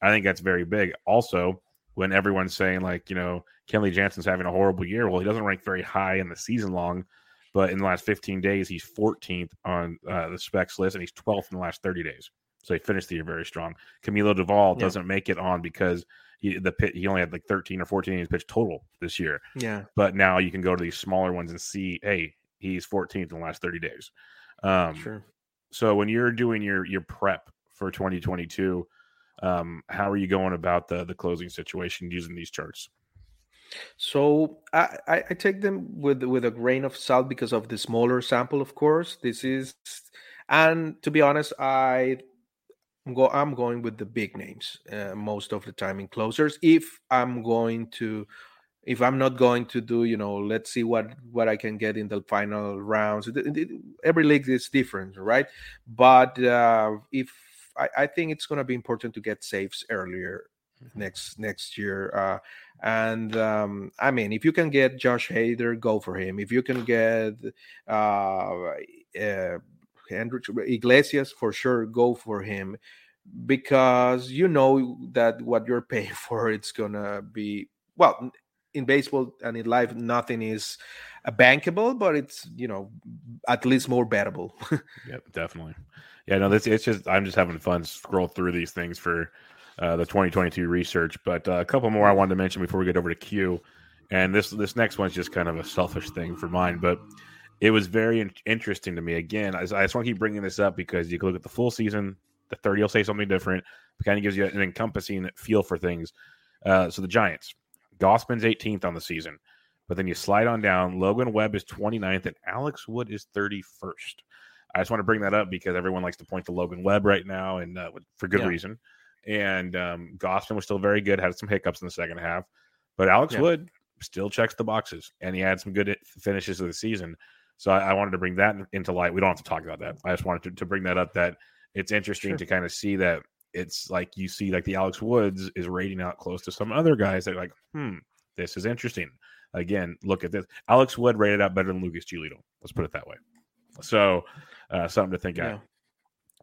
I think that's very big. Also, when everyone's saying like, you know, Kenley Jansen's having a horrible year, well, he doesn't rank very high in the season long, but in the last 15 days, he's 14th on uh, the specs list and he's 12th in the last 30 days. So he finished the year very strong. Camilo Doval yeah. doesn't make it on because he the pit he only had like 13 or 14 innings pitched total this year.
Yeah.
But now you can go to these smaller ones and see, hey, he's 14th in the last 30 days. Um,
sure.
So when you're doing your your prep for 2022, um, how are you going about the the closing situation using these charts?
So I, I take them with with a grain of salt because of the smaller sample, of course. This is, and to be honest, I go I'm going with the big names uh, most of the time in closers. If I'm going to if I'm not going to do, you know, let's see what what I can get in the final rounds. Every league is different, right? But uh, if I, I think it's going to be important to get saves earlier. Next next year. Uh, and um, I mean, if you can get Josh Hader, go for him. If you can get uh, uh, Hendriks Iglesias, for sure, go for him because you know that what you're paying for it's gonna be well in baseball and in life, nothing is bankable, but it's you know at least more bettable.
yep, definitely. Yeah, no, this it's just I'm just having fun scroll through these things for uh, the 2022 research. But uh, a couple more I wanted to mention before we get over to Q, and this this next one's just kind of a selfish thing for mine, but it was very in- interesting to me. Again, I, I just want to keep bringing this up because you can look at the full season. The 30 will say something different. It kind of gives you an encompassing feel for things. Uh, so the Giants, Gausman's 18th on the season. But then you slide on down. Logan Webb is 29th and Alex Wood is 31st. I just want to bring that up because everyone likes to point to Logan Webb right now and uh, for good yeah. reason. And um, was still very good, had some hiccups in the second half. But Alex yeah. Wood still checks the boxes and he had some good finishes of the season. So I, I, wanted to bring that into light. We don't have to talk about that. I just wanted to, to bring that up that it's interesting sure. to kind of see that it's like you see like the Alex Woods is rating out close to some other guys that are like, hmm, this is interesting. Again, look at this. Alex Wood rated out better than Lucas Giolito. Let's put it that way. So uh, something to think yeah.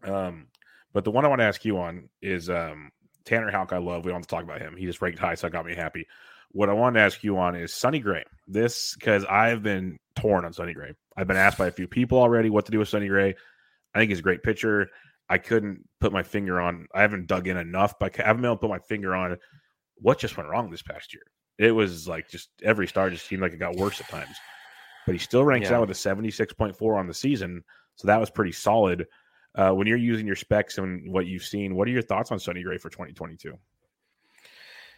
Um, but the one I want to ask you on is um, Tanner Houck. I love. We don't have to talk about him. He just ranked high, so that got me happy. What I wanted to ask you on is Sonny Gray. This because I've been torn on Sonny Gray. I've been asked by a few people already what to do with Sonny Gray. I think he's a great pitcher. I couldn't put my finger on. I haven't dug in enough, but I haven't been able to put my finger on what just went wrong this past year. It was like just every star just seemed like it got worse at times. But he still ranks yeah. out with a 76.4 on the season. So that was pretty solid. Uh, when you're using your specs and what you've seen, what are your thoughts on Sonny Gray for 2022?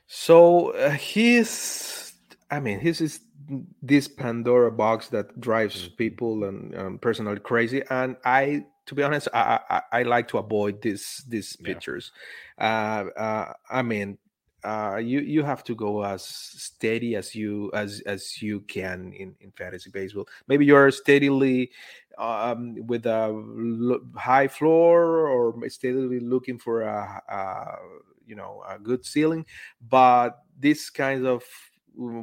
So uh, he's, I mean, he's, he's this Pandora box that drives mm-hmm. people and um, personally crazy. And I to be honest, I, I, I like to avoid these these pictures. Yeah. Uh, uh, I mean, uh, you you have to go as steady as you as as you can in in fantasy baseball. Maybe you're steadily um, with a high floor or steadily looking for a, a you know a good ceiling, but these kinds of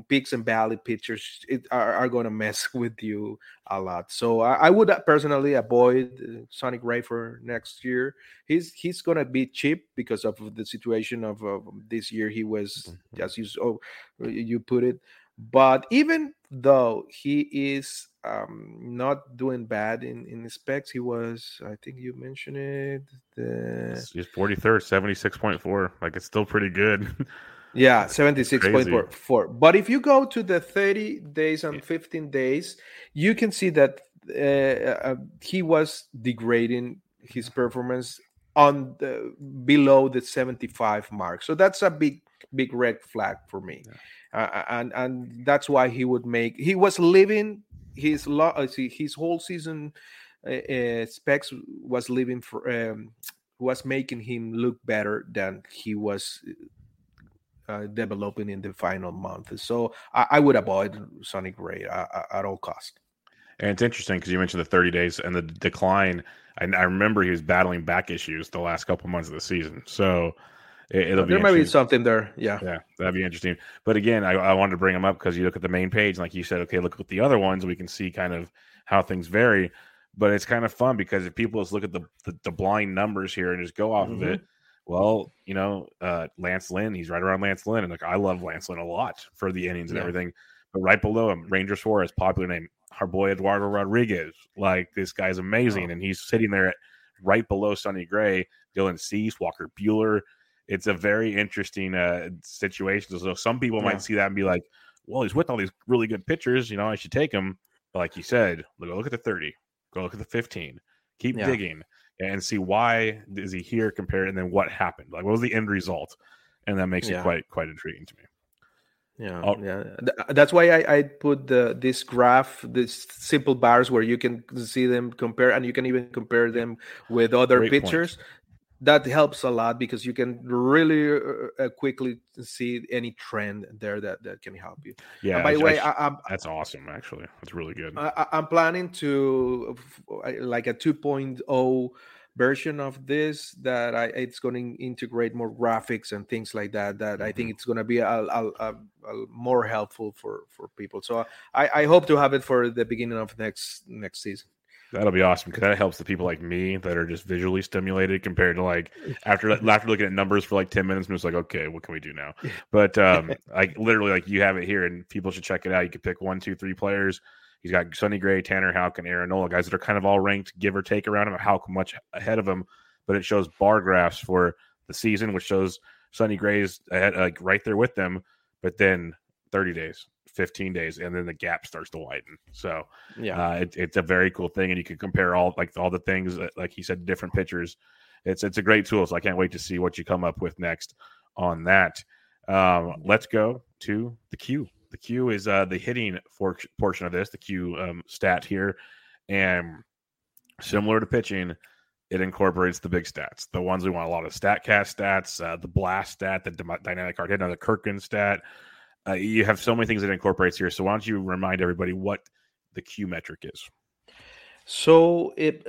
peaks and valley pictures it, are, are going to mess with you a lot. So I, I would uh, personally avoid Sonic Sonny Gray for next year. He's he's going to be cheap because of the situation of uh, this year. He was, mm-hmm. as you oh, you put it, but even though he is um, not doing bad in in specs, he was. I think you mentioned it. The...
He's forty third, seventy six point four. Like it's still pretty good.
Yeah, 76.4. But if you go to the 30 days and 15 days, you can see that uh, uh, he was degrading his performance on the below the 75 mark. So that's a big big red flag for me. Yeah. Uh, and and that's why he would make he was living his lo- uh, his whole season uh, uh, specs was living for um, was making him look better than he was uh, developing in the final month. So I, I would avoid Sonny Gray at, at all costs.
And it's interesting because you mentioned the 30 days and the decline. I, I, remember he was battling back issues the last couple months of the season. So it, will be
there might be something there. Yeah,
yeah, that'd be interesting. But again, I, I wanted to bring them up because you look at the main page, like you said, okay, look at the other ones. We can see kind of how things vary. But it's kind of fun because if people just look at the the, the blind numbers here and just go off mm-hmm. of it, mm-hmm. well, you know, uh, Lance Lynn, he's right around Lance Lynn, and like I love Lance Lynn a lot for the innings and yeah. everything. But right below him, Ranger Suarez, popular name, our boy Eduardo Rodriguez. Like this guy's amazing, oh. and he's sitting there at, right below Sonny Gray, Dylan Cease, Walker Buehler it's a very interesting uh, situation. So some people yeah. might see that and be like, "Well, he's with all these really good pitchers. You know, I should take him." But like you said, look, look at the thirty, go look at the fifteen, keep yeah. digging, and see why is he here compared, and then what happened. Like, what was the end result? And that makes yeah. it quite quite intriguing to me.
Yeah, oh. yeah. That's why I, I put the this graph, this simple bars where you can see them compare, and you can even compare them with other pitchers. That helps a lot because you can really uh, uh quickly see any trend there that, that can help you.
Yeah.
by
the
way,
I, that's awesome. Actually, that's really good.
I, am planning to like a 2.0 version of this that I, it's going to integrate more graphics and things like that. That mm-hmm. I think mm-hmm. it's going to be a, a, a, a, more helpful for for people. So I, I hope to have it for the beginning of next next season.
That'll be awesome because that helps the people like me that are just visually stimulated compared to like after after looking at numbers for like ten minutes and it's like okay, what can we do now? But um, like literally, like you have it here and people should check it out. You can pick one, two, three players. He's got Sonny Gray, Tanner Houck, and Aaron Nola, guys that are kind of all ranked, give or take around him. How much ahead of him? But it shows bar graphs for the season, which shows Sonny Gray's ahead, like right there with them. But then 30 days, 15 days, and then the gap starts to widen. So yeah, uh, it, it's a very cool thing, and you can compare all like all the things that, like he said, different pictures. It's it's a great tool. So I can't wait to see what you come up with next on that. Um, let's go to the Q. The Q is uh, the hitting for, portion of this, the Q um, stat here, and similar to pitching, it incorporates the big stats, the ones we want a lot of Statcast stats, uh, the blast stat, the dynamic hard hit, another Kurcon stat, uh, you have so many things that incorporates here. So why don't you remind everybody what the Q metric is?
So it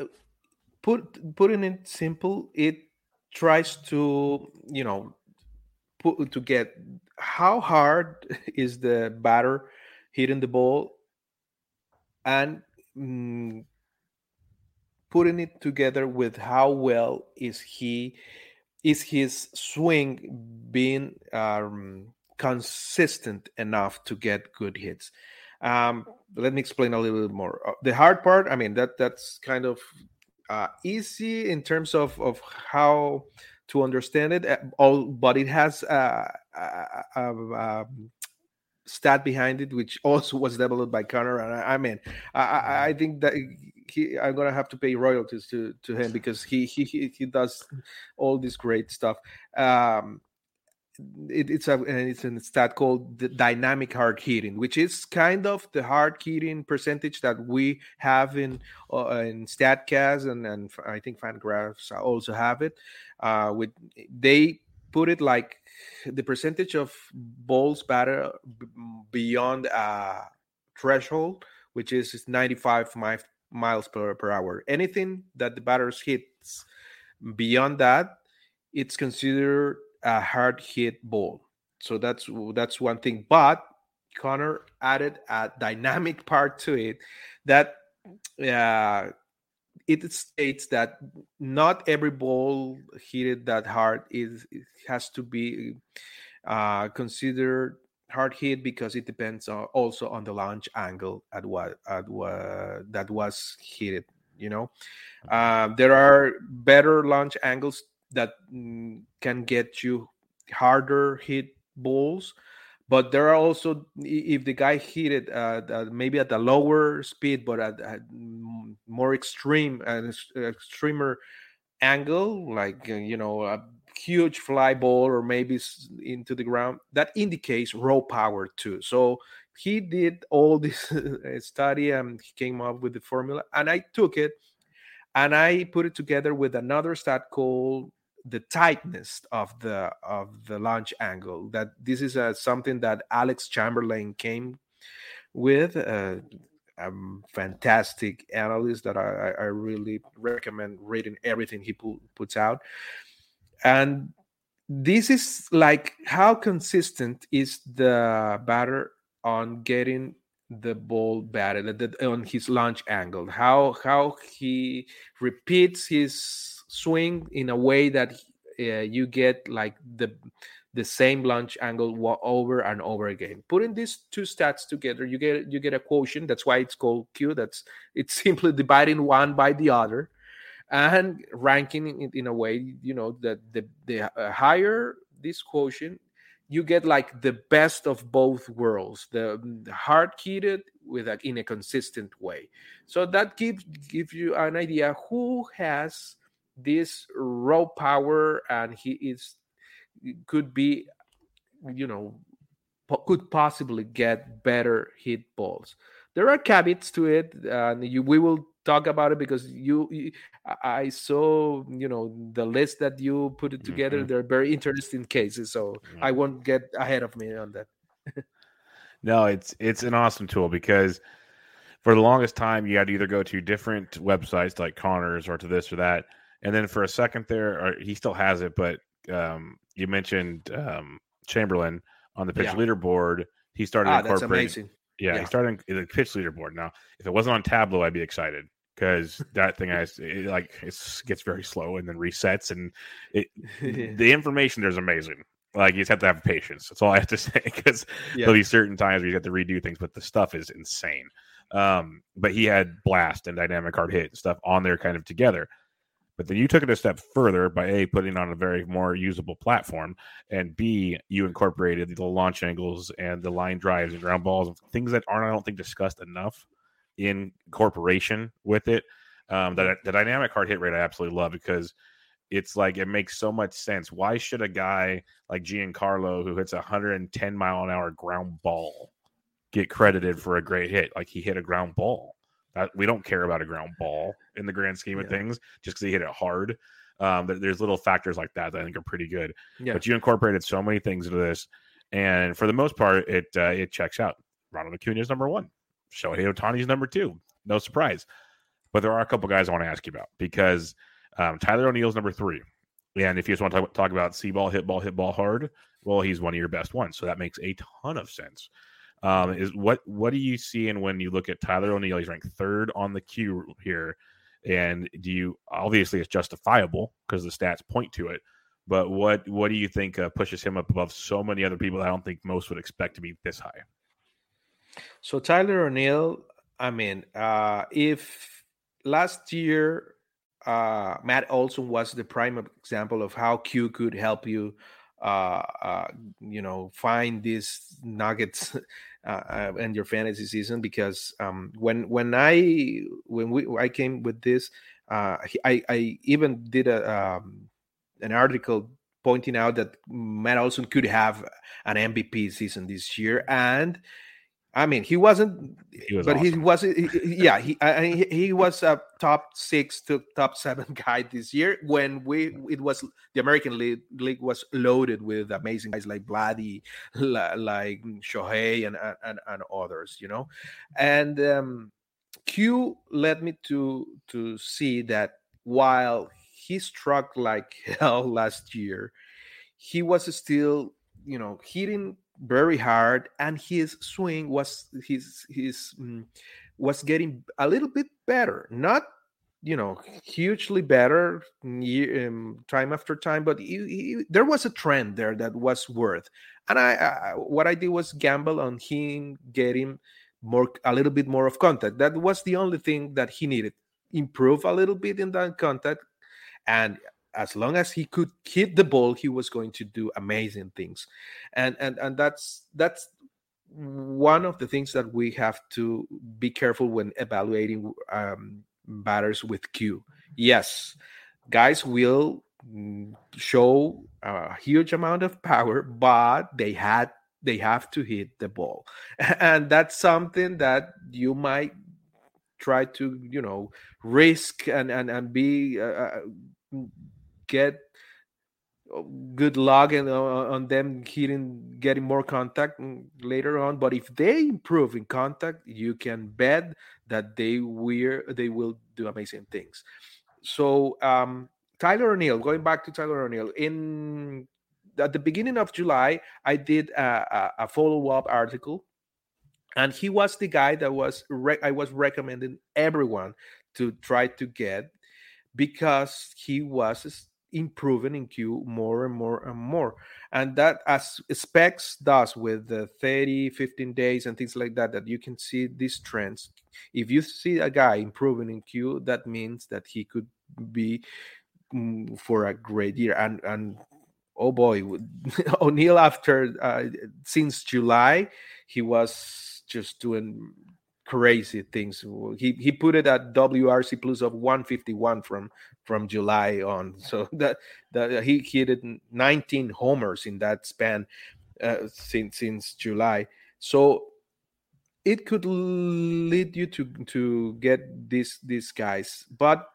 put putting it simple, it tries to you know put to get how hard is the batter hitting the ball and mm, putting it together with how well is he is his swing being um, consistent enough to get good hits. Um, let me explain a little bit more. Uh, the hard part, I mean, that that's kind of uh, easy in terms of of how to understand it. Uh, all, but it has a, a, a, a, stat behind it, which also was developed by Connor. And I, I mean, I, I think that he, I'm gonna have to pay royalties to to him because he he he does all this great stuff. Um, it, it's a it's a stat called the dynamic hard hitting, which is kind of the hard hitting percentage that we have in uh, in Statcast and and I think Fangraphs also have it. Uh, with they put it like the percentage of balls batted beyond a threshold, which is 95 miles per, per hour. Anything that the batters hits beyond that, it's considered a hard hit ball. So that's that's one thing. But Connor added a dynamic part to it that uh, it states that not every ball hit that hard is has to be uh, considered hard hit because it depends on, also on the launch angle at what at what that was hit. You know, uh, there are better launch angles that mm, can get you harder hit balls but there are also if the guy hit it uh, maybe at a lower speed but at, at more extreme and uh, extremer angle like uh, you know a huge fly ball or maybe into the ground that indicates raw power too. So he did all this study and he came up with the formula and i took it and i put it together with another stat called the tightness of the of the launch angle that this is uh, something that alex chamberlain came with uh, a fantastic analyst that I, I really recommend reading everything he pu- puts out. And this is like how consistent is the batter on getting the ball batted on his launch angle? How how he repeats his swing in a way that uh, you get like the the same launch angle over and over again. Putting these two stats together, you get you get a quotient. That's why it's called Q. That's it's simply dividing one by the other, and ranking it in a way you know that the the uh, higher this quotient, you get like the best of both worlds. The, the hard heated with a, in a consistent way. So that gives gives you an idea who has this raw power and he is could be you know could possibly get better hit balls there are caveats to it and you, we will talk about it because you, you, i saw you know the list that you put it together mm-hmm. they're very interesting cases so mm-hmm. i won't get ahead of me on that
no it's it's an awesome tool because for the longest time you had to either go to different websites like connors or to this or that and then for a second there, or he still has it, but um, you mentioned um, Chamberlain on the pitch yeah. leaderboard. He started ah, incorporating. Yeah, yeah, he started in the pitch leaderboard. Now, if it wasn't on Tableau, I'd be excited because that thing has it, like it gets very slow and then resets, and it the information there's amazing. Like you just have to have patience. That's all I have to say because yeah. there'll be certain times where you have to redo things, but the stuff is insane. Um, but he had blast and dynamic hard hit and stuff on there kind of together. But then you took it a step further by A, putting on a very more usable platform, and B, you incorporated the launch angles and the line drives and ground balls, and things that aren't, I don't think, discussed enough in incorporation with it. Um, the, the dynamic hard hit rate I absolutely love because it's like it makes so much sense. Why should a guy like Giancarlo, who hits a 110 mile an hour ground ball, get credited for a great hit? Like he hit a ground ball. Uh, we don't care about a ground ball in the grand scheme of things, just because he hit it hard. Um, there's little factors like that that I think are pretty good. Yeah. But you incorporated so many things into this, and for the most part, it uh, it checks out. Ronald Acuna is number one. Shohei Ohtani is number two. No surprise. But there are a couple guys I want to ask you about because um, Tyler O'Neill is number three. And if you just want to talk, talk about see ball, hit ball, hit ball hard, well, he's one of your best ones. So that makes a ton of sense um, is what what do you seeing when you look at Tyler O'Neill? He's ranked third on the Q here, and do you obviously it's justifiable because the stats point to it. But what what do you think uh, pushes him up above so many other people? I don't think most would expect to be this high.
So Tyler O'Neill, I mean, uh, if last year uh, Matt Olson was the prime example of how Q could help you uh, uh, you know find these nuggets uh, uh, in your fantasy season because um, when when I when we I came with this uh, I I even did a um, an article pointing out that Matt Olson could have an MVP season this year and I mean, he wasn't, he was but awesome. he was, yeah, he I, he was a top six to top seven guy this year when we it was the American League, League was loaded with amazing guys like Vladdy, like Shohei, and and, and others, you know, and um, Q led me to to see that while he struck like hell last year, he was still, you know, hitting very hard, and his swing was his his um, was getting a little bit better. Not you know hugely better um, time after time, but he, he, there was a trend there that was worth. And I, I what I did was gamble on him getting more a little bit more of contact. That was the only thing that he needed. Improve a little bit in that contact, and as long as he could hit the ball, he was going to do amazing things, and and and that's that's one of the things that we have to be careful when evaluating um, batters with Q. Yes, guys will mm, show a huge amount of power, but they had they have to hit the ball, and that's something that you might try to you know risk and and and be uh, uh get good luck and uh, on them hitting getting more contact later on. But if they improve in contact you can bet that they will they will do amazing things. So um tyler o'neill going back to tyler o'neill in at the beginning of july i did a, a, a follow-up article and he was the guy that was re- i was recommending everyone to try to get because he was improving in Q more and more and more. And that, as Specs does with the 30, 15 days and things like that, that you can see these trends. If you see a guy improving in Q, that means that he could be mm, for a great year. And, and oh boy, O'Neill, after uh, since July, he was just doing crazy things. He he put it at WRC plus of 151 from from July on. So that that he hit 19 homers in that span uh, since since July. So it could lead you to to get these these guys, but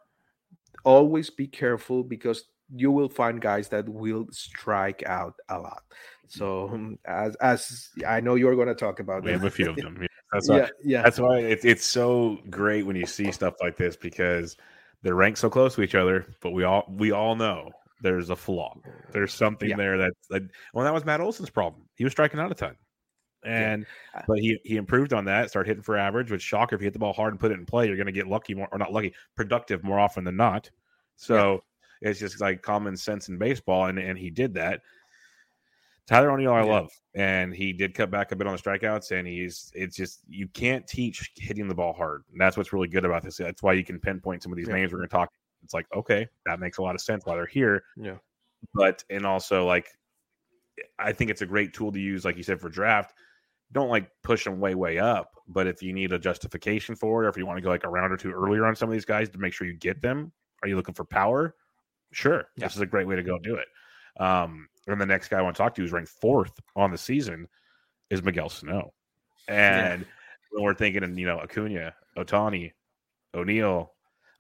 always be careful because you will find guys that will strike out a lot. So um, as as I know you're going to talk about,
we them. have a few of them. That's why, yeah, yeah. That's why it's it's so great when you see stuff like this because they're ranked so close to each other, but we all we all know there's a flaw. There's something yeah. there that's like well, that was Matt Olson's problem. He was striking out a ton. And yeah. But he he improved on that, started hitting for average, which shocker if you hit the ball hard and put it in play, you're gonna get lucky more or not lucky, productive more often than not. So yeah. it's just like common sense in baseball, and, and he did that. Tyler O'Neill, I yeah. love, and he did cut back a bit on the strikeouts, and he's it's just you can't teach hitting the ball hard. And that's what's really good about this. That's why you can pinpoint some of these yeah. names we're going to talk. It's like okay, that makes a lot of sense why they're here.
Yeah,
but and also like I think it's a great tool to use, like you said, for draft. Don't like push them way way up, but if you need a justification for it, or if you want to go like a round or two earlier on some of these guys to make sure you get them, are you looking for power? Sure, yeah. this is a great way to go do it. Um, and the next guy I want to talk to who's ranked fourth on the season is Miguel Sano. And yeah. when we're thinking, you know, Acuna, Ohtani, O'Neill,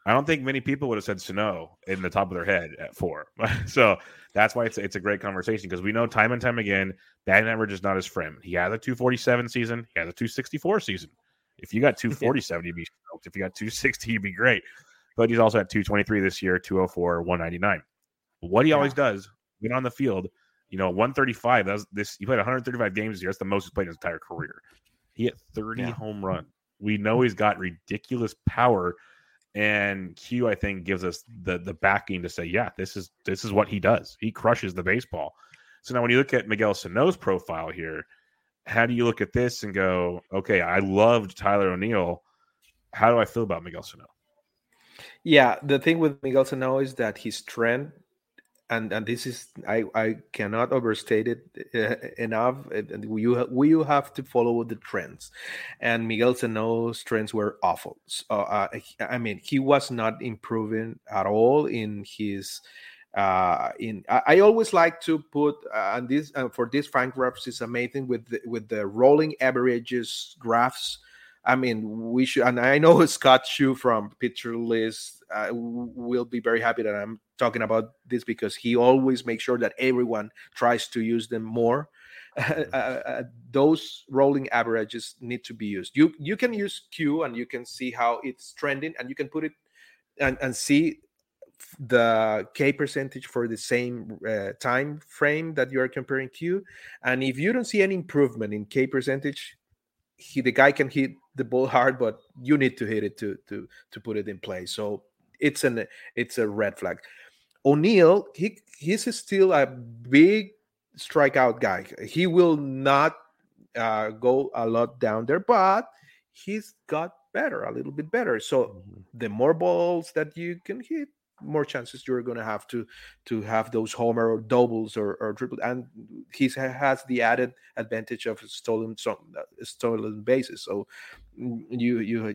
I don't think many people would have said Sano in the top of their head at four. so that's why it's it's a great conversation because we know time and time again, batting average is not his friend. He has a 247 season, he has a 264 season. If you got 247, you'd be stoked. If you got 260, you'd be great. But he's also at 223 this year, 204, 199. What he yeah. always does went on the field. You know, 135. That's this. He played 135 games year. That's the most he's played in his entire career. He hit 30 yeah. home run. We know he's got ridiculous power, and Q I think gives us the the backing to say, yeah, this is this is what he does. He crushes the baseball. So now when you look at Miguel Sano's profile here, how do you look at this and go, okay, I loved Tyler O'Neill. How do I feel about Miguel Sano?
Yeah, the thing with Miguel Sano is that his trend and and this is I I cannot overstate it uh, enough. And you you have to follow the trends, and Miguel Sano's trends were awful. So, uh, I mean, he was not improving at all in his. Uh, in I, I always like to put uh, and this uh, for this Fangraphs is amazing with the, with the rolling averages graphs. I mean, we should, and I know Scott Chu from Pitcher List uh, will be very happy that I'm talking about this because he always makes sure that everyone tries to use them more. Uh, uh, those rolling averages need to be used. You you can use Q and you can see how it's trending, and you can put it and, and see the K percentage for the same uh, time frame that you are comparing Q. And if you don't see any improvement in K percentage, he the guy can hit the ball hard, but you need to hit it to to to put it in play. So it's an it's a red flag. O'Neill, he he's still a big strikeout guy. He will not uh, go a lot down there, but he's got better, a little bit better. So mm-hmm. the more balls that you can hit, more chances you're going to have to to have those homer or doubles or, or triple. And he has the added advantage of stolen some stolen bases. So mm, you you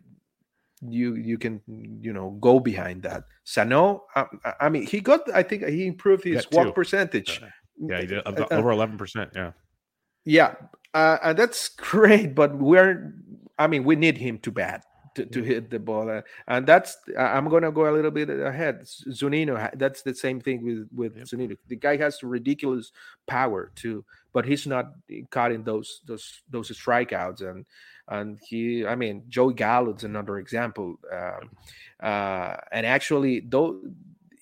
you you can you know go behind that. Sano, I, I mean, he got. I think he improved his walk percentage.
Yeah, he did uh, over eleven percent. Yeah,
yeah, uh, and that's great. But we're, I mean, we need him to bat to, to hit the ball, and that's. I'm gonna go a little bit ahead. Zunino, that's the same thing with with yep. Zunino. The guy has ridiculous power too, but he's not caught in those those those strikeouts and and he i mean joey gallo is another example um, uh, and actually though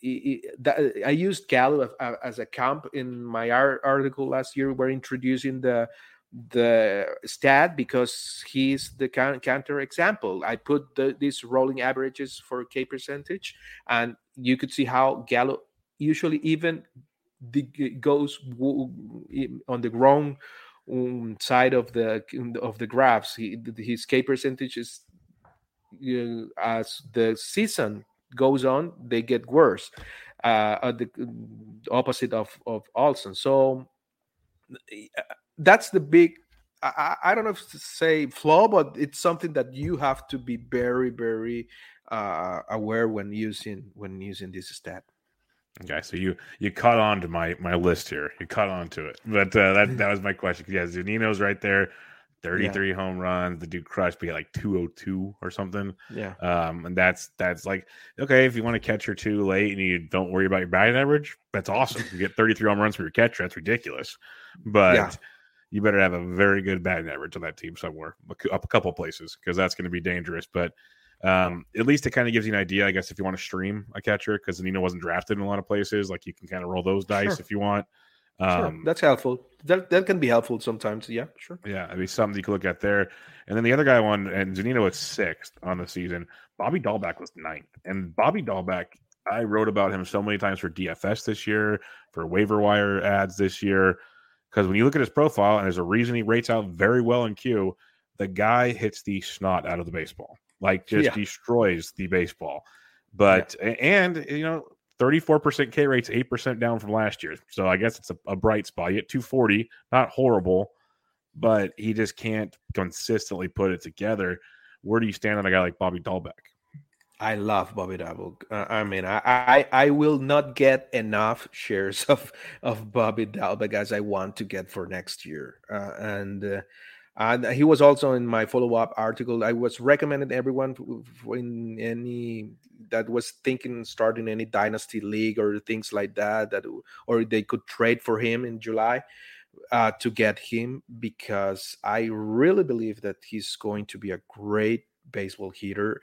I used Gallo as a comp in my article last year. We're introducing the the stat because he's the counter example. I put the, these rolling averages for K percentage, and you could see how Gallo usually even the, goes on the wrong um, side of the of the graphs. He, his K percentage is as the season goes on, they get worse. Uh, at the opposite of of Olson. So that's the big. I, I don't know if to say flaw, but it's something that you have to be very, very uh, aware when using when using this stat.
Okay, so you you caught on to my my list here. You caught on to it, but uh, that that was my question. Yeah, Zunino's right there, thirty three yeah. home runs. The dude crushed, but he like two oh two or something.
Yeah,
um, and that's that's like okay if you want to catch her too late and you don't worry about your batting average, that's awesome. You get thirty three home runs from your catcher, that's ridiculous. But yeah. You better have a very good batting average on that team somewhere, up a couple places because that's going to be dangerous. But um, at least it kind of gives you an idea, I guess, if you want to stream a catcher because Nino wasn't drafted in a lot of places. Like you can kind of roll those dice sure. if you want.
Um, sure. That's helpful. That that can be helpful sometimes. Yeah, sure.
Yeah, I mean something you could look at there. And then the other guy won, and Zunino was sixth on the season. Bobby Dalbec was ninth, and Bobby Dalbec, I wrote about him so many times for DFS this year, for waiver wire ads this year, because when you look at his profile, and there's a reason he rates out very well in Q. The guy hits the snot out of the baseball like just yeah. destroys the baseball. But yeah. and you know, 34% K rates, 8% down from last year. So I guess it's a, a bright spot. You get 240, not horrible, but he just can't consistently put it together. Where do you stand on a guy like Bobby Dalbec?
I love Bobby Dalbec. Uh, I mean, I, I I will not get enough shares of of Bobby Dalbec as I want to get for next year, uh, and uh, and he was also in my follow-up article i was recommended everyone in any that was thinking starting any dynasty league or things like that that or they could trade for him in july uh, to get him because i really believe that he's going to be a great baseball hitter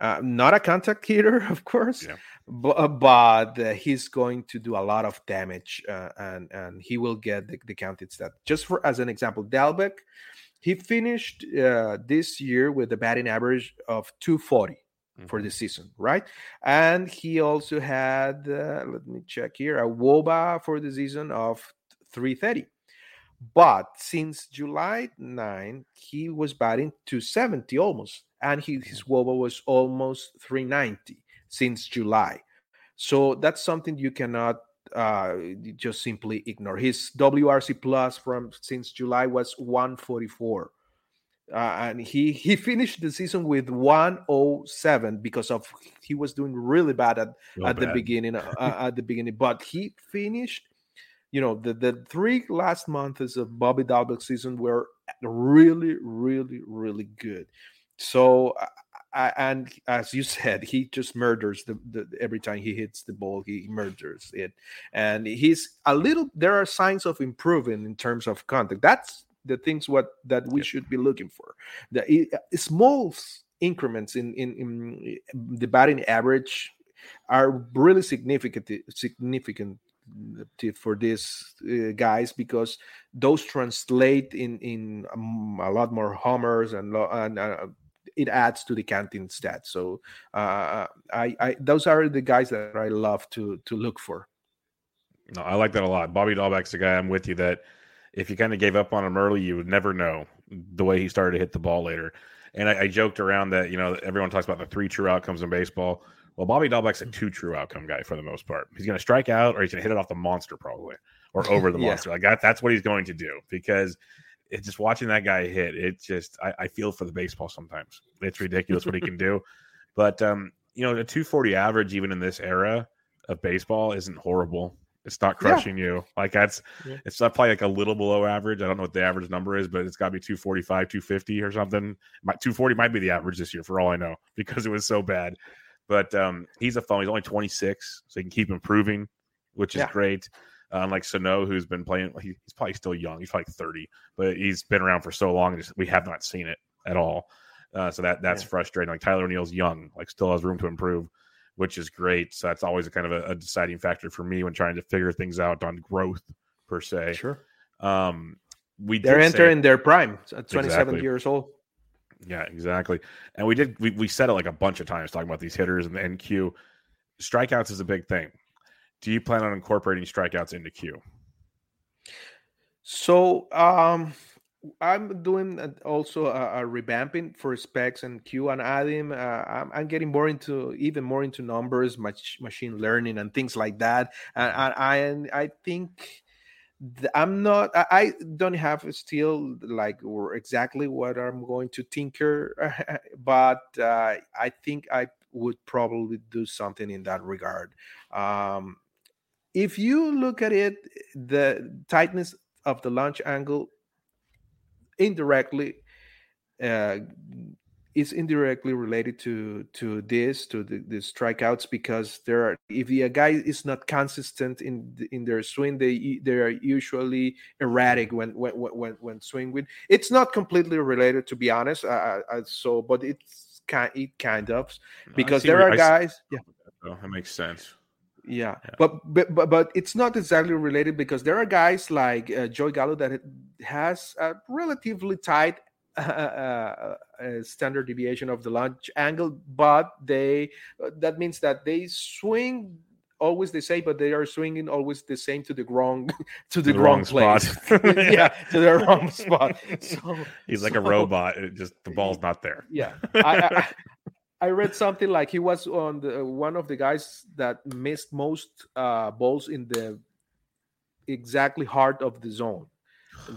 uh, not a contact hitter, of course, yeah. but, uh, but uh, he's going to do a lot of damage, uh, and and he will get the, the counted stat. Just for as an example, Dalbec he finished uh, this year with a batting average of 240 mm-hmm. for the season, right? And he also had, uh, let me check here, a WOBA for the season of 330. But since July 9, he was batting 270 almost, and he, his. WOBA was almost 390 since July. So that's something you cannot uh, just simply ignore. His WRC plus from since July was 144. Uh, and he he finished the season with 107 because of he was doing really bad at, at the beginning uh, at the beginning but he finished you know the the three last months of Bobby Dalbec season were really really really good so I, and as you said, he just murders the, the, every time he hits the ball, he murders it. And he's a little. There are signs of improving in terms of contact. That's the things what that we yeah. should be looking for. The uh, small increments in, in in the batting average are really significant significant for these uh, guys because those translate in in um, a lot more homers and, and uh, it adds to the counting stats. So uh, I, I those are the guys that I love to to look for.
No, I like that a lot. Bobby Dalbec's the guy I'm with you that if you kind of gave up on him early, you would never know the way he started to hit the ball later. And I, I joked around that you know everyone talks about the three true outcomes in baseball. Well, Bobby Dalbec's a two true outcome guy for the most part. He's going to strike out or he's going to hit it off the monster probably or over the yeah. monster. Like that, that's what he's going to do because it's just watching that guy hit. It just I, I feel for the baseball sometimes. It's ridiculous what he can do. But um, you know, a 240 average even in this era of baseball isn't horrible. It's not crushing yeah. you. Like that's yeah. it's not probably like a little below average. I don't know what the average number is, but it's got to be 245, 250 or something. My 240 might be the average this year for all I know because it was so bad. But um, he's a phone. He's only 26, so he can keep improving, which is yeah. great. Uh, unlike Sano, who's been playing, he, he's probably still young. He's probably 30, but he's been around for so long, and just, we have not seen it at all. Uh, so that that's yeah. frustrating. Like Tyler O'Neill's young, like still has room to improve, which is great. So that's always a kind of a, a deciding factor for me when trying to figure things out on growth per se.
Sure.
Um, we
they're entering say, their prime at 27 exactly. years old.
Yeah, exactly. And we did we, we said it like a bunch of times talking about these hitters and the NQ. Strikeouts is a big thing. Do you plan on incorporating strikeouts into Q?
So um I'm doing also a, a, revamping for specs and Q and adding. Uh, I'm, I'm, getting more into even more into numbers, mach, machine learning, and things like that. And, and I I think I'm not. I don't have still like exactly what I'm going to tinker, but uh, I think I would probably do something in that regard. Um, if you look at it, the tightness of the launch angle indirectly uh, is indirectly related to to this to the, the strikeouts because there are if a guy is not consistent in in their swing they they are usually erratic when when when when swing with it's not completely related to be honest uh, uh, so but it's kind it kind of because there are guys
yeah that makes sense
yeah. yeah. But, but but it's not exactly related because there are guys like uh, Joey Gallo that has a relatively tight uh, uh, uh, standard deviation of the launch angle, but they that means that they swing always the same, but they are swinging always the same to the wrong to the, the wrong, wrong place. yeah, to the wrong spot. So
he's like so, a robot. It just the ball's not there.
Yeah, I, I, I read something like he was on the one of the guys that missed most uh, balls in the exactly heart of the zone.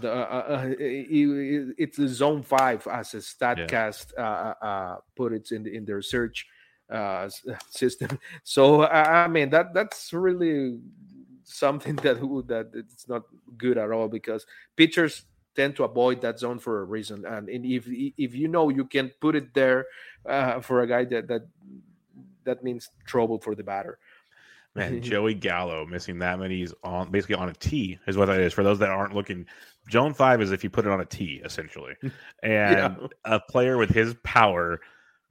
The, uh, uh, uh it, it's the zone five as a Statcast yeah. Uh, uh, put it in the, in their search system. So I mean that that's really something that that it's not good at all because pitchers tend to avoid that zone for a reason. And, and if if you know you can put it there uh, for a guy that that that means trouble for the batter.
Man, Joey Gallo missing that many is on basically on a tee is what that is. For those that aren't looking, Zone Five is if you put it on a tee essentially, and yeah. a player with his power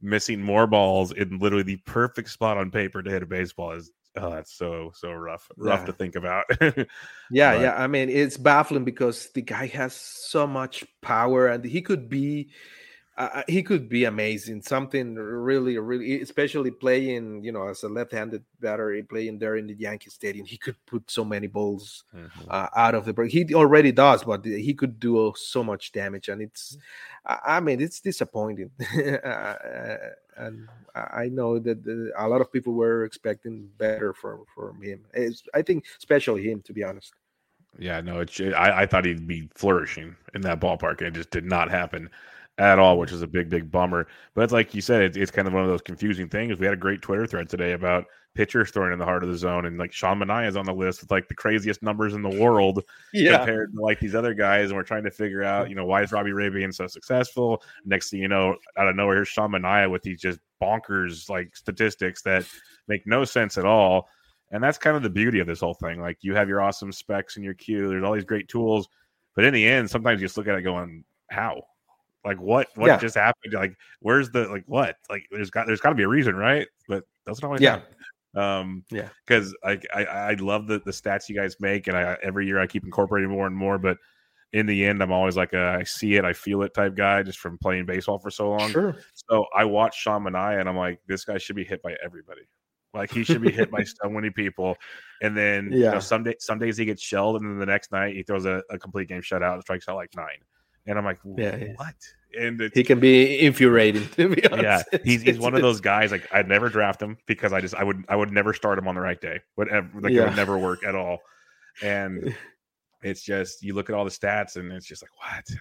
missing more balls in literally the perfect spot on paper to hit a baseball is oh that's so so rough rough yeah. to think about
yeah but, yeah i mean it's baffling because the guy has so much power and he could be uh, he could be amazing. Something really, really, especially playing, you know, as a left-handed batter, playing there in the Yankee Stadium, he could put so many balls mm-hmm. uh, out of the break. He already does, but he could do so much damage, and it's, I mean, it's disappointing. Uh, and I know that a lot of people were expecting better from from him. It's, I think, especially him, to be honest.
Yeah, no, it's, I, I thought he'd be flourishing in that ballpark, and it just did not happen at all, which is a big, big bummer. But it's like you said, it, it's kind of one of those confusing things. We had a great Twitter thread today about pitchers throwing in the heart of the zone, and like Sean Manaea is on the list with like the craziest numbers in the world yeah. compared to like these other guys. And we're trying to figure out, you know, why is Robbie Ray being so successful? Next thing you know, out of nowhere, here's Sean Manaea with these just bonkers like statistics that make no sense at all. And that's kind of the beauty of this whole thing. Like you have your awesome specs and your Q, there's all these great tools, but in the end, sometimes you just look at it going, how? Like what what yeah. just happened? Like where's the like what? Like there's got there's got to be a reason, right? But doesn't always
yeah.
Happen. Um, yeah, because I, I I love the the stats you guys make, and I every year I keep incorporating more and more. But in the end, I'm always like a I see it, I feel it type guy, just from playing baseball for so long.
Sure.
So I watch Sean Manaea, and I'm like, this guy should be hit by everybody. Like he should be hit by so many people, and then yeah. you know, some day, some days he gets shelled, and then the next night he throws a, a complete game shutout and strikes out like nine and I'm like,
Yeah, yeah.
what? And
He can be infuriating. To be honest.
yeah, he's,
he's
one of those guys. Like I'd never draft him because I just I would I would never start him on the right day. Whatever, ever, like it would never work at all. And it's just you look at all the stats and it's just like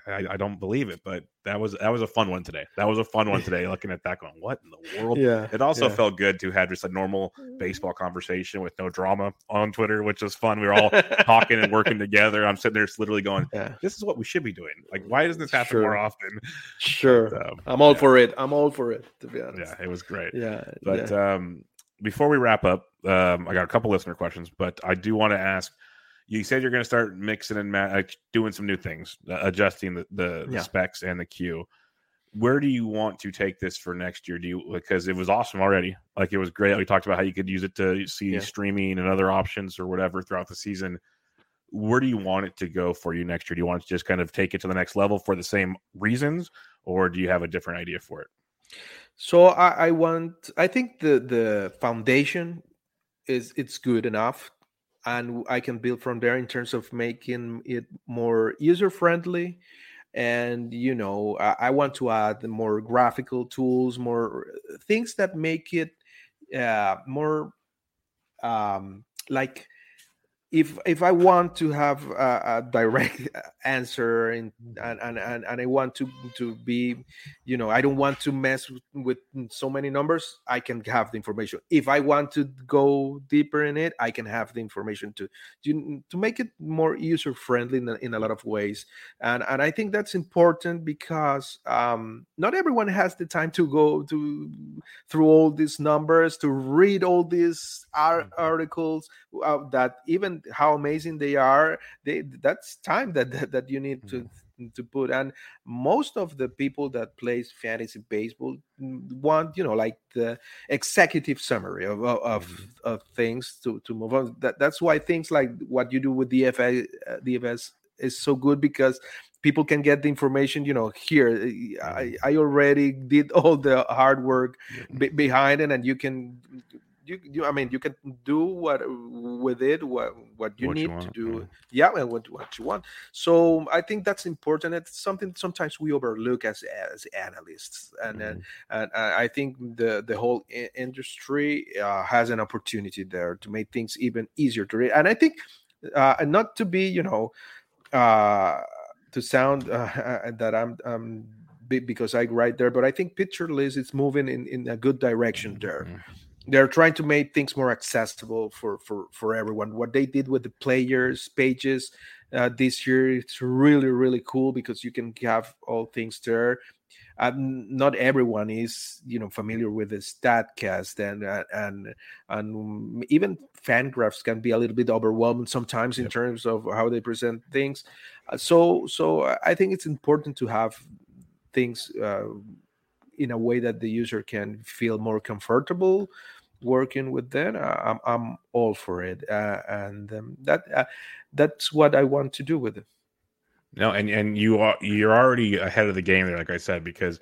what I, I don't believe it. But that was that was a fun one today. That was a fun one today. Looking at that, going what in the world?
Yeah,
It also
yeah.
felt good to have just a normal baseball conversation with no drama on Twitter, which was fun. We were all talking and working together. I'm sitting there just literally going,
Yeah,
"This is what we should be doing. Like, why doesn't this happen
Sure.
more often?"
sure.
Um,
I'm all
yeah.
for it. I'm all for it. To be honest.
Yeah, it was great.
Yeah,
But um, before we wrap up, um, I got a couple listener questions, but I do want to ask. You said you're going to start mixing and ma- like, doing some new things, uh, adjusting the, the, the
Yeah.
specs and the Q. Where do you want to take this for next year? Do you because it was awesome already? Like it was great. We talked about how you could use it to see
Yeah.
streaming and other options or whatever throughout the season. Where do you want it to go for you next year? Do you want to just kind of take it to the next level for the same reasons, or do you have a different idea for it?
So I, I want. I think the the foundation is it's good enough, and I can build from there in terms of making it more user friendly. And you know, I, I want to add more graphical tools, more things that make it uh, more um, like if if I want to have a, a direct answer and, and and and and I want to to be, you know, I don't want to mess with, with so many numbers. I can have the information. If I want to go deeper in it, I can have the information to to, to make it more user friendly in, a- in a lot of ways. And and I think that's important because um, not everyone has the time to go to through all these numbers to read all these
Mhm.
articles uh, that even how amazing they are they that's time that that, that you need to to put. And most of the people that plays fantasy baseball want you know like the executive summary of of,
Mhm.
of things to to move on. That that's why things like what you do with DFA uh, DFS is so good because people can get the information you know here. I i already did all the hard work be- behind it and you can you, you i mean you can do what with it what what you
What you
need to
want,
do. yeah. And what, what you want. So i think that's important. It's something sometimes we overlook as as analysts. And
Mhm.
and, and I I think the the whole industry uh, has an opportunity there to make things even easier to read and i think uh, and not to be you know uh to sound uh, that i'm um because i write there but i think Pitcher List is moving in in a good direction there.
Mhm.
They're trying to make things more accessible for for for everyone. What they did with the players pages uh, this year it's really really cool because you can have all things there. Um, not everyone is you know familiar with the statcast and uh, and and even Fangraphs can be a little bit overwhelming sometimes in
Yep.
terms of how they present things. Uh, so so i think it's important to have things uh, in a way that the user can feel more comfortable working with them i'm, I'm all for it uh, and um, that uh, that's what i want to do with it
No, and and you are you're already ahead of the game there, like I said, because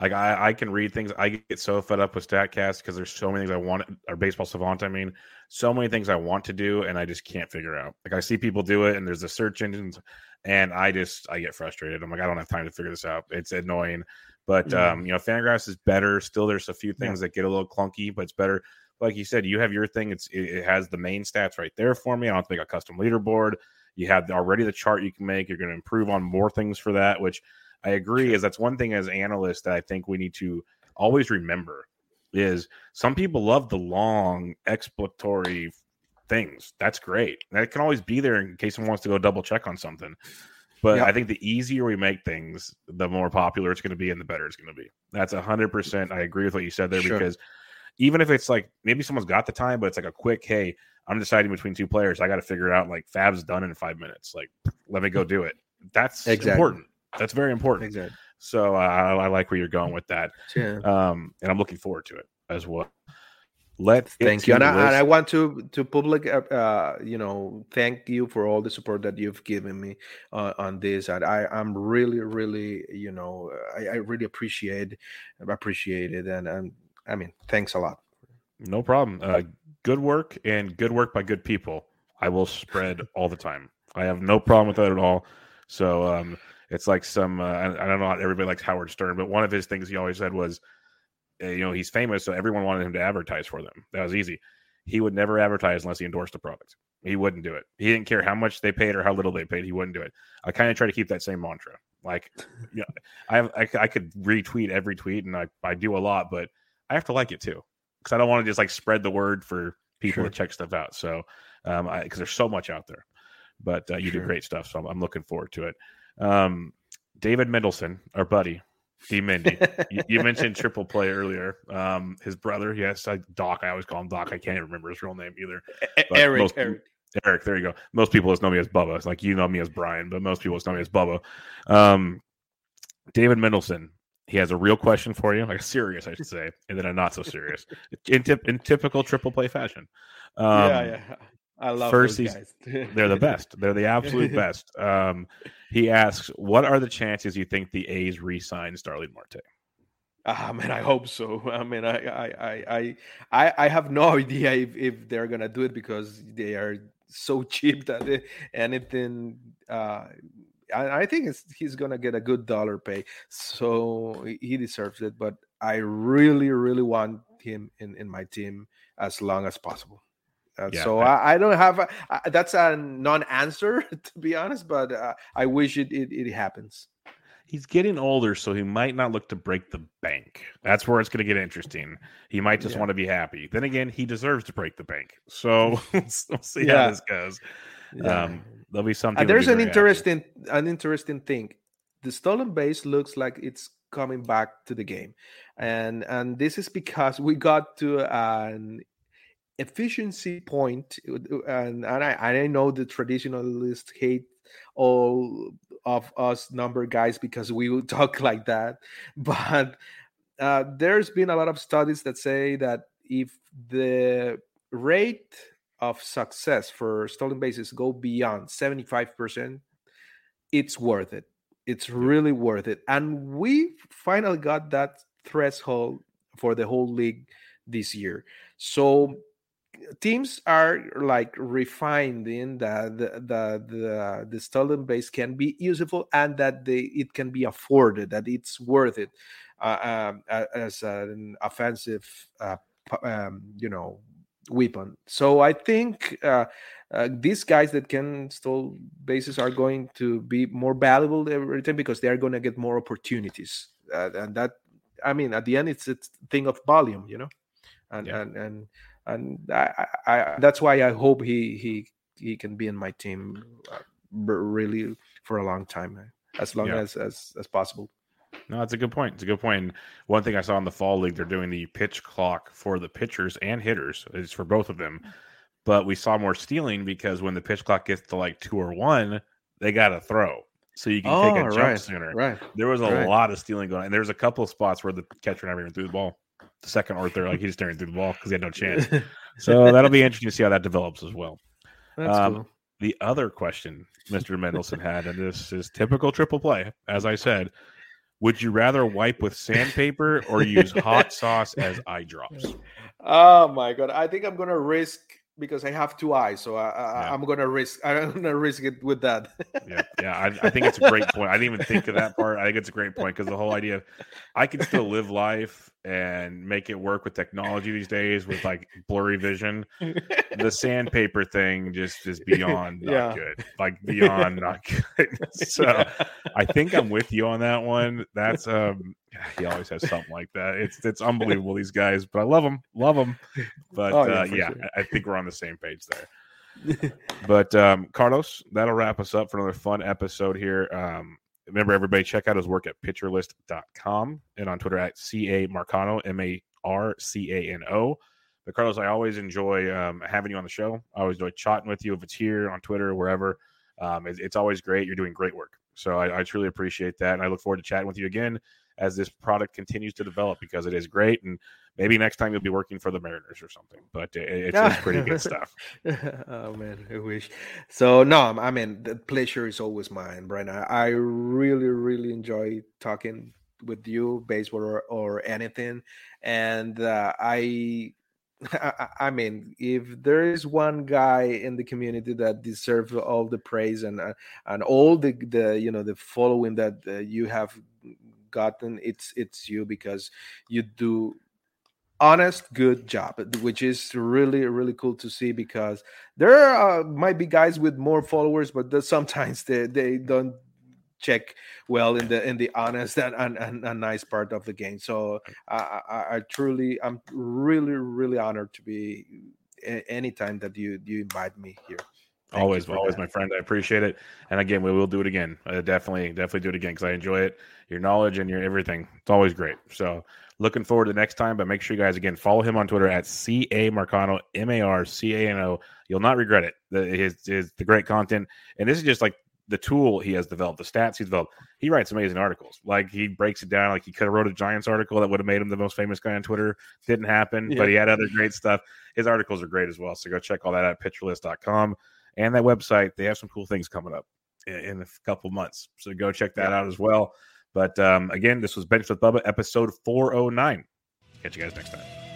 like I, I can read things. I get so fed up with Statcast because there's so many things I want or baseball savant. I mean, so many things I want to do and I just can't figure out. Like I see people do it, and there's the search engines, and I just I get frustrated. I'm like I don't have time to figure this out. It's annoying, but
Mhm.
um, you know, Fangraphs is better. Still, there's a few things that get a little clunky, but it's better. Like you said, you have your thing. It's it, it has the main stats right there for me. I don't have to make a custom leaderboard. You have already the chart you can make. You're going to improve on more things for that, which I agree is that's one thing as analysts that I think we need to always remember is some people love the long exploratory things. That's great. That can always be there in case someone wants to go double check on something. But
Yeah.
I think the easier we make things, the more popular it's going to be and the better it's going to be. That's a hundred percent. I agree with what you said there
Sure.
because even if it's like maybe someone's got the time, but it's like a quick, hey, I'm deciding between two players. I got to figure it out. Like Fab's done in five minutes. Like, let me go do it. That's
Exactly.
important. That's very important.
exactly
So uh, I, I like where you're going with that,
yeah
um, and I'm looking forward to it as well. Let
thank you and I, and I want to to public uh, uh you know thank you for all the support that you've given me uh, on this and i i'm really really you know i, I really appreciate appreciate it and and i mean thanks a lot
No problem. Uh, good work and good work by good people. I will spread all the time. I have no problem with that at all. So um, It's like some uh, I, I don't know. Everybody likes Howard Stern, but one of his things he always said was, you know, he's famous, so everyone wanted him to advertise for them. That was easy. He would never advertise unless he endorsed the product. He wouldn't do it. He didn't care how much they paid or how little they paid. He wouldn't do it. I kind of try to keep that same mantra. Like, you know, I, have, I I could retweet every tweet, and I I do a lot, but I have to like it too because I don't want to just like spread the word for people sure. to check stuff out. So, um, because there's so much out there, but uh, you sure. do great stuff. So I'm, I'm, looking forward to it. Um, David Mendelson, our buddy, D Mindy. you, you, mentioned triple play earlier. Um, his brother, yes, I, Doc. I always call him Doc. I can't remember his real name either.
Eric. Most, Eric.
Eric. There you go. Most people just know me as Bubba. It's like you know me as Brian, but most people just know me as Bubba. Um, David Mendelson. He has a real question for you, like a serious, I should say, and then a not so serious, in, tip, in typical triple play fashion.
Um, yeah, yeah. I love first those guys.
they're the best. They're the absolute best. Um, he asks, "What are the chances you think the A's re-sign Starling Marte?"
Ah, man, I hope so. I mean, I, I, I, I, I have no idea if, if they're gonna do it because they are so cheap that they, anything. Uh, I, I think he's gonna get a good dollar pay, so he deserves it. But I really, really want him in in my team as long as possible. Uh, yeah, so I, I, don't have a, that's a non-answer to be honest, but uh, I wish it, it, it happens.
He's getting older, so he might not look to break the bank. That's where it's going to get interesting. He might just yeah. want to be happy. Then again, he deserves to break the bank. So we'll see yeah. how this goes. Um, there'll be something.
there's an interesting happy. an interesting thing. The stolen base looks like it's coming back to the game, and and this is because we got to an efficiency point, and, and I, I know the traditionalists hate all of us number guys because we talk like that, but uh, there's been a lot of studies that say that if the rate of success for stolen bases go beyond 75%, it's worth it. It's really worth it. And we finally got that threshold for the whole league this year. So teams are like refining that the the the, the stolen base can be useful and that they it can be afforded that it's worth it. Uh, um, as an offensive uh, um, you know weapon. So i think uh, uh, these guys that can stole bases are going to be more valuable every time because they are going to get more opportunities. Uh, and that i mean at the end it's a thing of volume you know? And yeah. and and and I, I, that's why I hope he he he can be in my team uh, really for a long time, as long yeah. as as as possible.
No, that's a good point. It's a good point. one thing I saw in the fall league, they're doing the pitch clock for the pitchers and hitters. It's for both of them. But we saw more stealing because when the pitch clock gets to like two or one, they got to throw. So you can oh, take a jump sooner.
Right.
There was a
right.
lot of stealing going on. And there's a couple of spots where the catcher never even threw the ball the second or third, like he's staring through the ball because he had no chance. so that'll be interesting to see how that develops as well.
That's um, cool.
The other question Mr. Mendelson had, and this is typical triple play, as I said, would you rather wipe with sandpaper or use hot sauce as eye drops?
Oh my god! I think I'm gonna risk because I have two eyes, so I, am gonna risk. I'm gonna risk it with that.
yeah, yeah. I, I, think it's a great point. I didn't even think of that part. I think it's a great point because the whole idea, of, I can still live life and make it work with technology these days with like blurry vision. the sandpaper thing just is beyond not yeah. good, like beyond not good. so yeah. I think I'm with you on that one. That's um, he always has something like that. It's it's unbelievable these guys, but I love them, love them. But oh, yeah, uh, yeah sure. I think we're on the same page there. but um, Carlos, that'll wrap us up for another fun episode here. Um, remember, everybody, check out his work at pitcherlist.com and on Twitter at CA Marcano, M A R C A N O. But Carlos, I always enjoy um, having you on the show. I always enjoy chatting with you if it's here on Twitter, wherever. Um, it's, it's, always great. You're doing great work. So I, I, truly appreciate that. And I look forward to chatting with you again as this product continues to develop because it is great. And maybe next time you'll be working for the Mariners or something. But it, it's, it's pretty good stuff.
oh man, I wish. So no, I mean the pleasure is always mine, Brian. I, really, really enjoy talking with you, baseball or, or anything, and uh, I I, I, mean, if there is one guy in the community that deserves all the praise and uh, and all the the you know the following that uh, you have gotten, it's it's you because you do honest good job which is really really cool to see because there uh, might be guys with more followers but sometimes they, they don't check well in the in the honest and, and, and, and nice part of the game. So I, I, I truly i'm really really honored to be anytime that you you invite me here
Thank always, always, that. my friend. I appreciate it. And again, we will do it again. Uh, definitely, definitely do it again because I enjoy it. Your knowledge and your everything. It's always great. So looking forward to the next time. But make sure you guys again follow him on Twitter at C A Marcano M A R C A N O. You'll not regret it. The, his, his the great content, and this is just like the tool he has developed, the stats he's developed. He writes amazing articles. Like he breaks it down. Like he could have wrote a Giants article that would have made him the most famous guy on Twitter. Didn't happen, yeah. but he had other great stuff. His articles are great as well. So go check all that at pitcherlist.com and that website. They have some cool things coming up in, in a couple months. So go check that out as well. But um, again, this was Bench with Bubba, episode 409. Catch you guys next time.